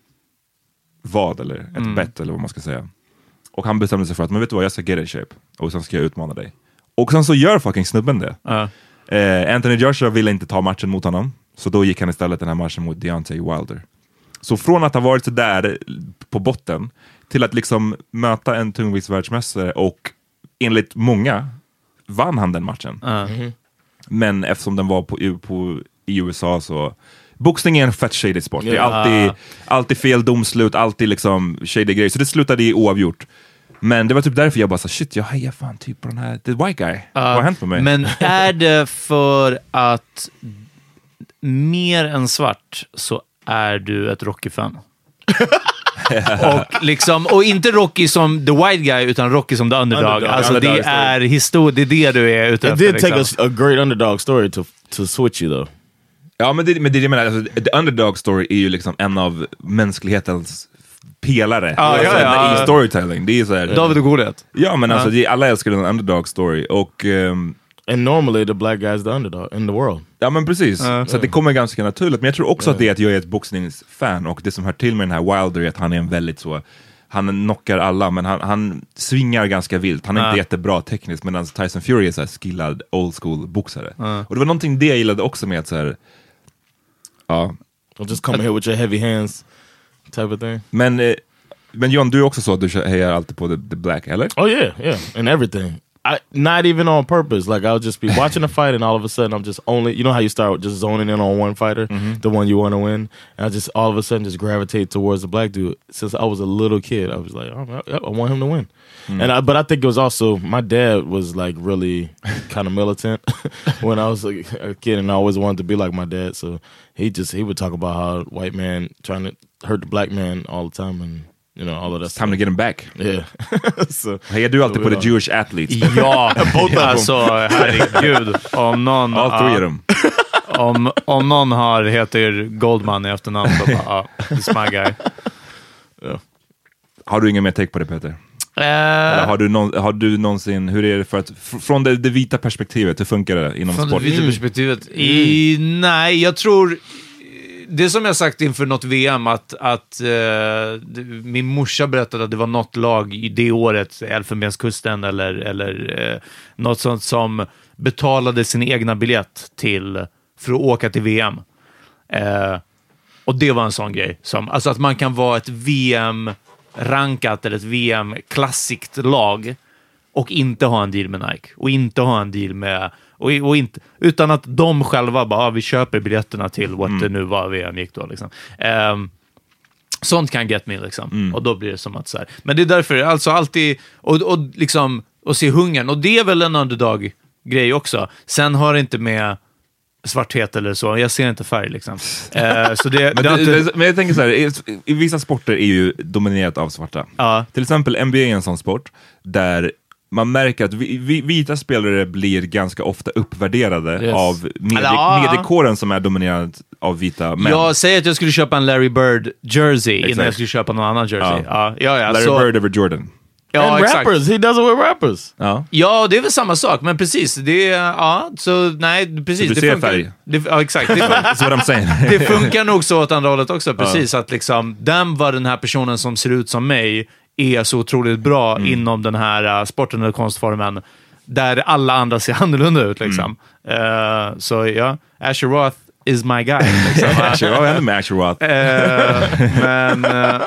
vad eller ett bett eller vad man ska säga. Och han bestämde sig för att, men vet du vad, jag ska get in shape och sen ska jag utmana dig. Och sen så gör fucking snubben det. Ja. Eh, Anthony Joshua ville inte ta matchen mot honom, så då gick han istället den här matchen mot Deontay Wilder. Så från att ha varit så där på botten till att liksom möta en tungviktsvärldsmästare och enligt många vann han den matchen. Men eftersom den var på, på, i USA så Boxning är en fett shady sport. Det är alltid, alltid fel domslut, alltid liksom shady grejer. Så det slutade i oavgjort. Men det var typ därför jag bara sa shit, jag hejar fan typ på den här, the white guy. Vad har hänt med mig? Men är det för att mer än svart så är du ett Rocky-fan? och, liksom, och inte Rocky som the white guy, utan Rocky som the underdog. Underdog, alltså underdog det story. är histor- det är det du är ute It efter. did take liksom. a, a great underdog story to to switch you though. Ja, men det, men det jag menar, alltså, the underdog story är ju liksom en av mänsklighetens pelare Ja, alltså, ja, ja. i storytelling. Det är så här, David och Goliat. ja, men alltså, det, alla älskar en underdog story. Och, ehm, And normally the black guy is the underdog in the world. ja, men precis. så att det kommer ganska naturligt. Men jag tror också att det är att jag är ett boxningsfan och det som hör till med den här Wilder är att han är en väldigt så han knockar alla, men han, han svingar ganska vilt. Han är Ja. inte jättebra tekniskt, medan Tyson Fury är så här skillad old school boxare. Och det var någonting det jag gillade också med att så här, ja, Don't just come here with your heavy hands type of thing. Men, eh, men John, du är också så att du hejar alltid på the, the black, eller? Oh yeah, yeah, and everything. I not even on purpose. Like I'll just be watching a fight, and all of a sudden I'm just only. You know how you start just zoning in on one fighter, mm-hmm. the one you want to win, and I just all of a sudden just gravitate towards the black dude. Since I was a little kid, I was like, oh, I, I want him to win. Mm. And I, but I think it was also my dad was like really kind of militant when I was a, a kid, and I always wanted to be like my dad. So he just he would talk about how white man trying to hurt the black man all the time, and you know all of that. Time to get him back. Yeah. so Hejar du alltid på the Jewish athletes? Ja, alltså herregud. Om någon, All three of them. om, om någon har, heter Goldman i efternamn, så bara, ja, this my guy. Har du ingen mer take på det Peter? Eller har, du någon, har du någonsin, hur är det för att, fr- från det, det vita perspektivet, hur funkar det inom Från det sport? vita perspektivet? I, nej, jag tror... Det som jag sagt inför något VM, att, att eh, min morsa berättade att det var något lag i det året, Elfenbenskusten eller, eller eh, något sånt som betalade sin egna biljett till, för att åka till VM. Eh, och det var en sån grej. Som, alltså att man kan vara ett VM-rankat eller ett VM-klassiskt lag och inte ha en deal med Nike och inte ha en deal med... Och, och inte, utan att de själva bara, ah, vi köper biljetterna till what det nu var VM gick då. Liksom. Ehm, Sånt kan get me liksom. Mm. Och då blir det som att så här. Men det är därför, alltså alltid, och, och liksom, och se hungern. Och det är väl en underdog-grej också. Sen har det inte med svarthet eller så, jag ser inte färg liksom. Eh, så det, Men, det inte, men jag tänker så här, i, i vissa sporter är ju dominerat av svarta. Ja. Till exempel NBA är en sån sport där man märker att vi, vi, vita spelare blir ganska ofta uppvärderade Yes. av medie, mediekåren som är dominerad av vita män. jag säger att jag skulle köpa en Larry Bird jersey innan Exakt. jag skulle köpa någon annan jersey. Ja. Ja, ja, ja, Larry så, Bird över Jordan. Ja, and exakt. rappers, he does it with rappers. Ja. Ja, det är väl samma sak, men precis. Det är, ja, så nej, precis. Så du det ser funkar, färg? Det, ja, exakt. Det, That's what I'm saying. det funkar nog så åt andra hållet också, precis. Att liksom, den var den här personen som ser ut som mig, är så otroligt bra Mm. inom den här uh, sporten eller konstformen, där alla andra ser annorlunda ut. Liksom. Mm. Eh, så ja, Asher Roth is my guy. Liksom. Asher, vad hände med Asher Roth? Eh, men, uh,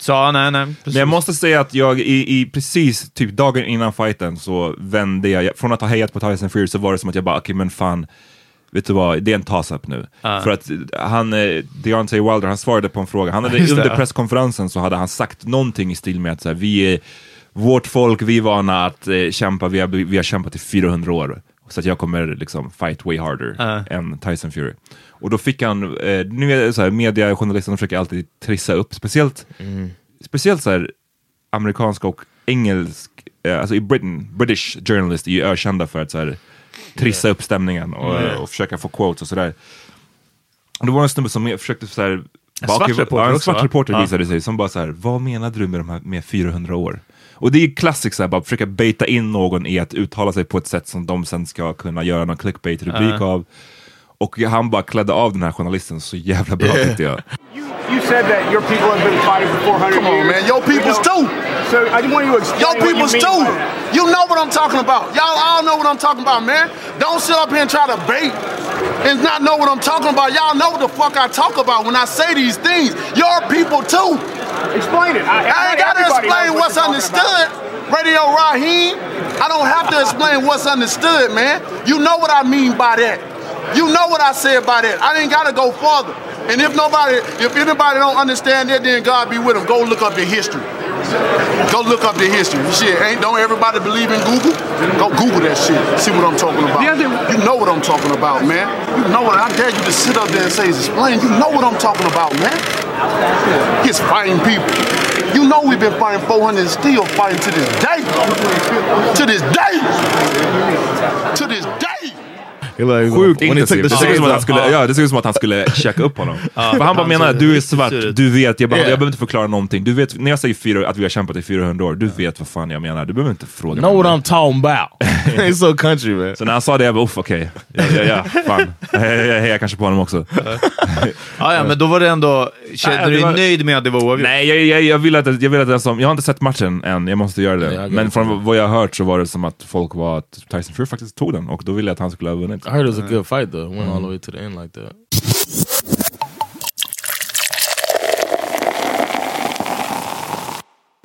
så nej, nej. Men jag måste säga att jag i, i precis typ dagen innan fighten så vände jag, från att ha hejat på Tyson Fury så var det som att jag bara, okej men fan, vet du vad, det är en toss-up nu. För att han, eh, Deontay Wilder, han svarade på en fråga, han hade, Just det, under ja. presskonferensen så hade han sagt någonting i stil med att så här, vi är, vårt folk, vi är vana att eh, kämpa, vi har, vi har kämpat i 400 år. Så att jag kommer liksom fight way harder Ja. än Tyson Fury. Och då fick han, eh, nu är det så här, media, journalisterna försöker alltid trissa upp, speciellt speciellt så här, amerikanska och engelsk, eh, alltså i Britain, British journalists är ju ökända för att så här, trissa upp stämningen och, Mm. och försöka få quotes och sådär. Det var en snubbe som försökte så här, En svart reporter ja, en svart va? reporter visade sig som bara så här, vad menar du med, de här, med 400 år? Och det är klassiskt, så här, bara försöka baita in någon i att uttala sig på ett sätt som de sen ska kunna göra någon clickbait-rubrik Ja. av. Och han bara klädde av den här journalisten så jävla bra tyckte jag. You said that your people have been fighting for 400 Come on, years. man. Your people's You know, too. So I just want you to explain Your what you people's too. You know what I'm talking about. Y'all all know what I'm talking about, man. Don't sit up here and try to bait and not know what I'm talking about. Y'all know what the fuck I talk about when I say these things. Your people too. Explain it. I, I ain't got to explain what what's understood. Radio Raheem, I don't have to explain what's understood, man. You know what I mean by that. You know what I said by that. I ain't got to go farther. And if nobody, if anybody don't understand that, then God be with them. Go look up the history. Go look up the history. Shit, ain't don't everybody believe in Google? Go Google that shit. See what I'm talking about. You know what I'm talking about, man. You know what I dare you to sit up there and say is explain. You know what I'm talking about, man. He's fighting people. You know we've been fighting 400 and still fighting to this day. To this day. To this day. Sjukt intensivt. Det såg ut som att han skulle, ja, det såg ut som att han skulle checka upp honom. För han bara menar, ser du är svart, du vet, jag, bara, Yeah. jag behöver inte förklara någonting. Du vet, när jag säger fyra, att vi har kämpat i 400 år, du vet vad fan jag menar. Du behöver inte fråga Know what I'm talking about. He's so country, man. Så när han sa det, jag bara, uff okej. Ja, ja, ja, fan. Jag, hejar kanske på honom också. Ja, ja, men då var det ändå... Kände du dig var- nöjd med att det var oavgjort? Nej, jag, jag, jag vill att, jag vill att den som, jag har inte sett matchen än, jag måste göra det. Men från vad jag har hört så var det som att folk var att Tyson Fury faktiskt tog den och då ville jag att han skulle ha vunnit. I heard it was a good fight though. Went all the way to the end like that.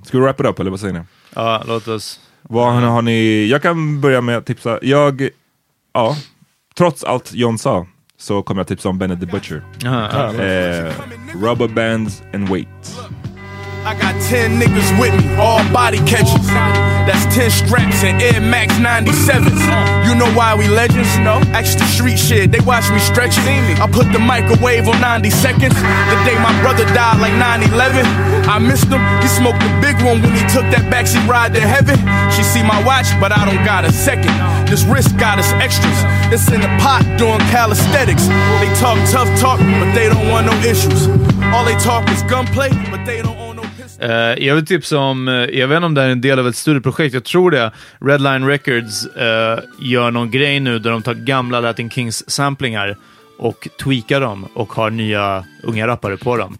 Ska vi wrap it up eller vad säger ni? Ja, låt oss... Vad har, har ni, jag kan börja med att tipsa. Jag, ja, trots allt John sa så kommer jag tipsa om Bennet the Butcher. Ja, ja. Eh, rubber bands and weight. I got 10 niggas with me, all body catchers. That's 10 straps and Air Max 97s. You know why we legends? No. Extra street shit, they watch me stretch it. I put the microwave on 90 seconds. The day my brother died, like 9 11. I missed him. He smoked the big one when he took that backseat ride to heaven. She see my watch, but I don't got a second. This wrist got us extras. It's in the pot doing calisthenics. They talk tough talk, but they don't want no issues. All they talk is gunplay, but they don't Eh, jag vill tipsa om, eh, jag vet inte om det här är en del av ett större projekt, jag tror det. Redline Records eh, gör någon grej nu där de tar gamla Latin Kings-samplingar och tweakar dem och har nya unga rappare på dem.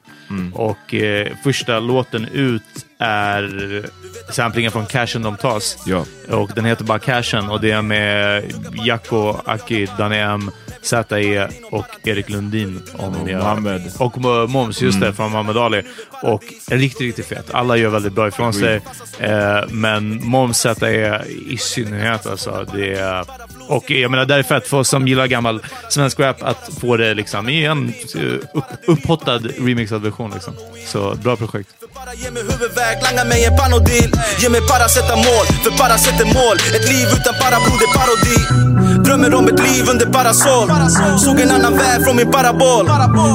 Och eh, första låten ut är samplingen från Cashen de tas. Ja. Och den heter bara Cashen och det är med Jacko, Aki, Danny M, ZE och Erik Lundin. Om Och Mohammed. Och Mo- Moms, just Mm. det, från Muhammad Ali. Och riktigt, riktigt fet. Alla gör väldigt bra ifrån sig. Eh, men Moms ZE i synnerhet, alltså. Det är Och jag menar, är fett för oss som gillar gammal svensk rap att få det liksom i en eh, upp, upphottad remixad version. Liksom. Så bra projekt. Ge mig huvudvärk, langa mig en Panodil. Ge mig paracetamol, för paracetamol. Ett liv utan parablod är parodi. Drömmer om ett liv under parasoll Såg en annan värld från min parabol.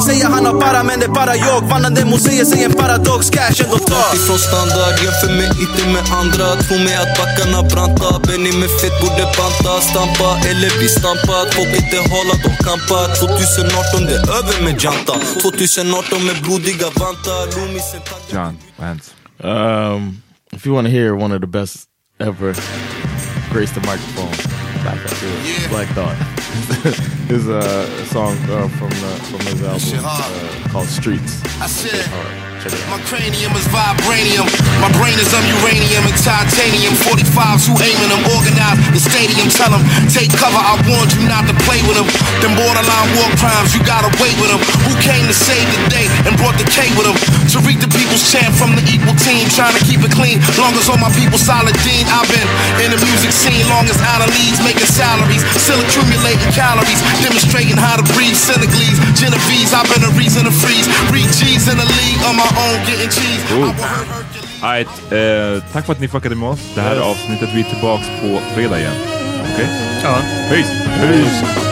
Säger han har para men det är bara jag. Vandrande museer säger en paradox, cash ändå tar. Ifrån standard, jämför mig inte med andra. Tro mig att backarna branta. Benny med fett borde banta Stampa eller bli stampad Folk inte hala, de kampar. 2018 det är över med janta. 2018 med blodiga vantar. Loomis en tagga John, vad hänt? Um, if you want to hear one of the best ever grace the microphone. Back up here, Black Thought. is a song uh, from the, from his album uh, called Streets. Out. my cranium is vibranium. My brain is um uranium and titanium. 45s who aiming them, organize the stadium. Tell them, take cover. I warned you not to play with them. Them borderline war crimes, you gotta wait with them. Who came to save the day and brought the K with them? To read the people's chant from the equal team, trying to keep it clean. Long as all my people solid Dean. I've been in the music scene long as Alan Leeds making salaries, still accumulating calories, demonstrating how to breathe. Senegalese, Genovese, I've been a reason to freeze. Read G's in the league on my Alright, eh, tack för att ni fuckade med oss. Det här avsnittet, vi är tillbaks på fredag igen. Okej? Ja. Peace! Peace!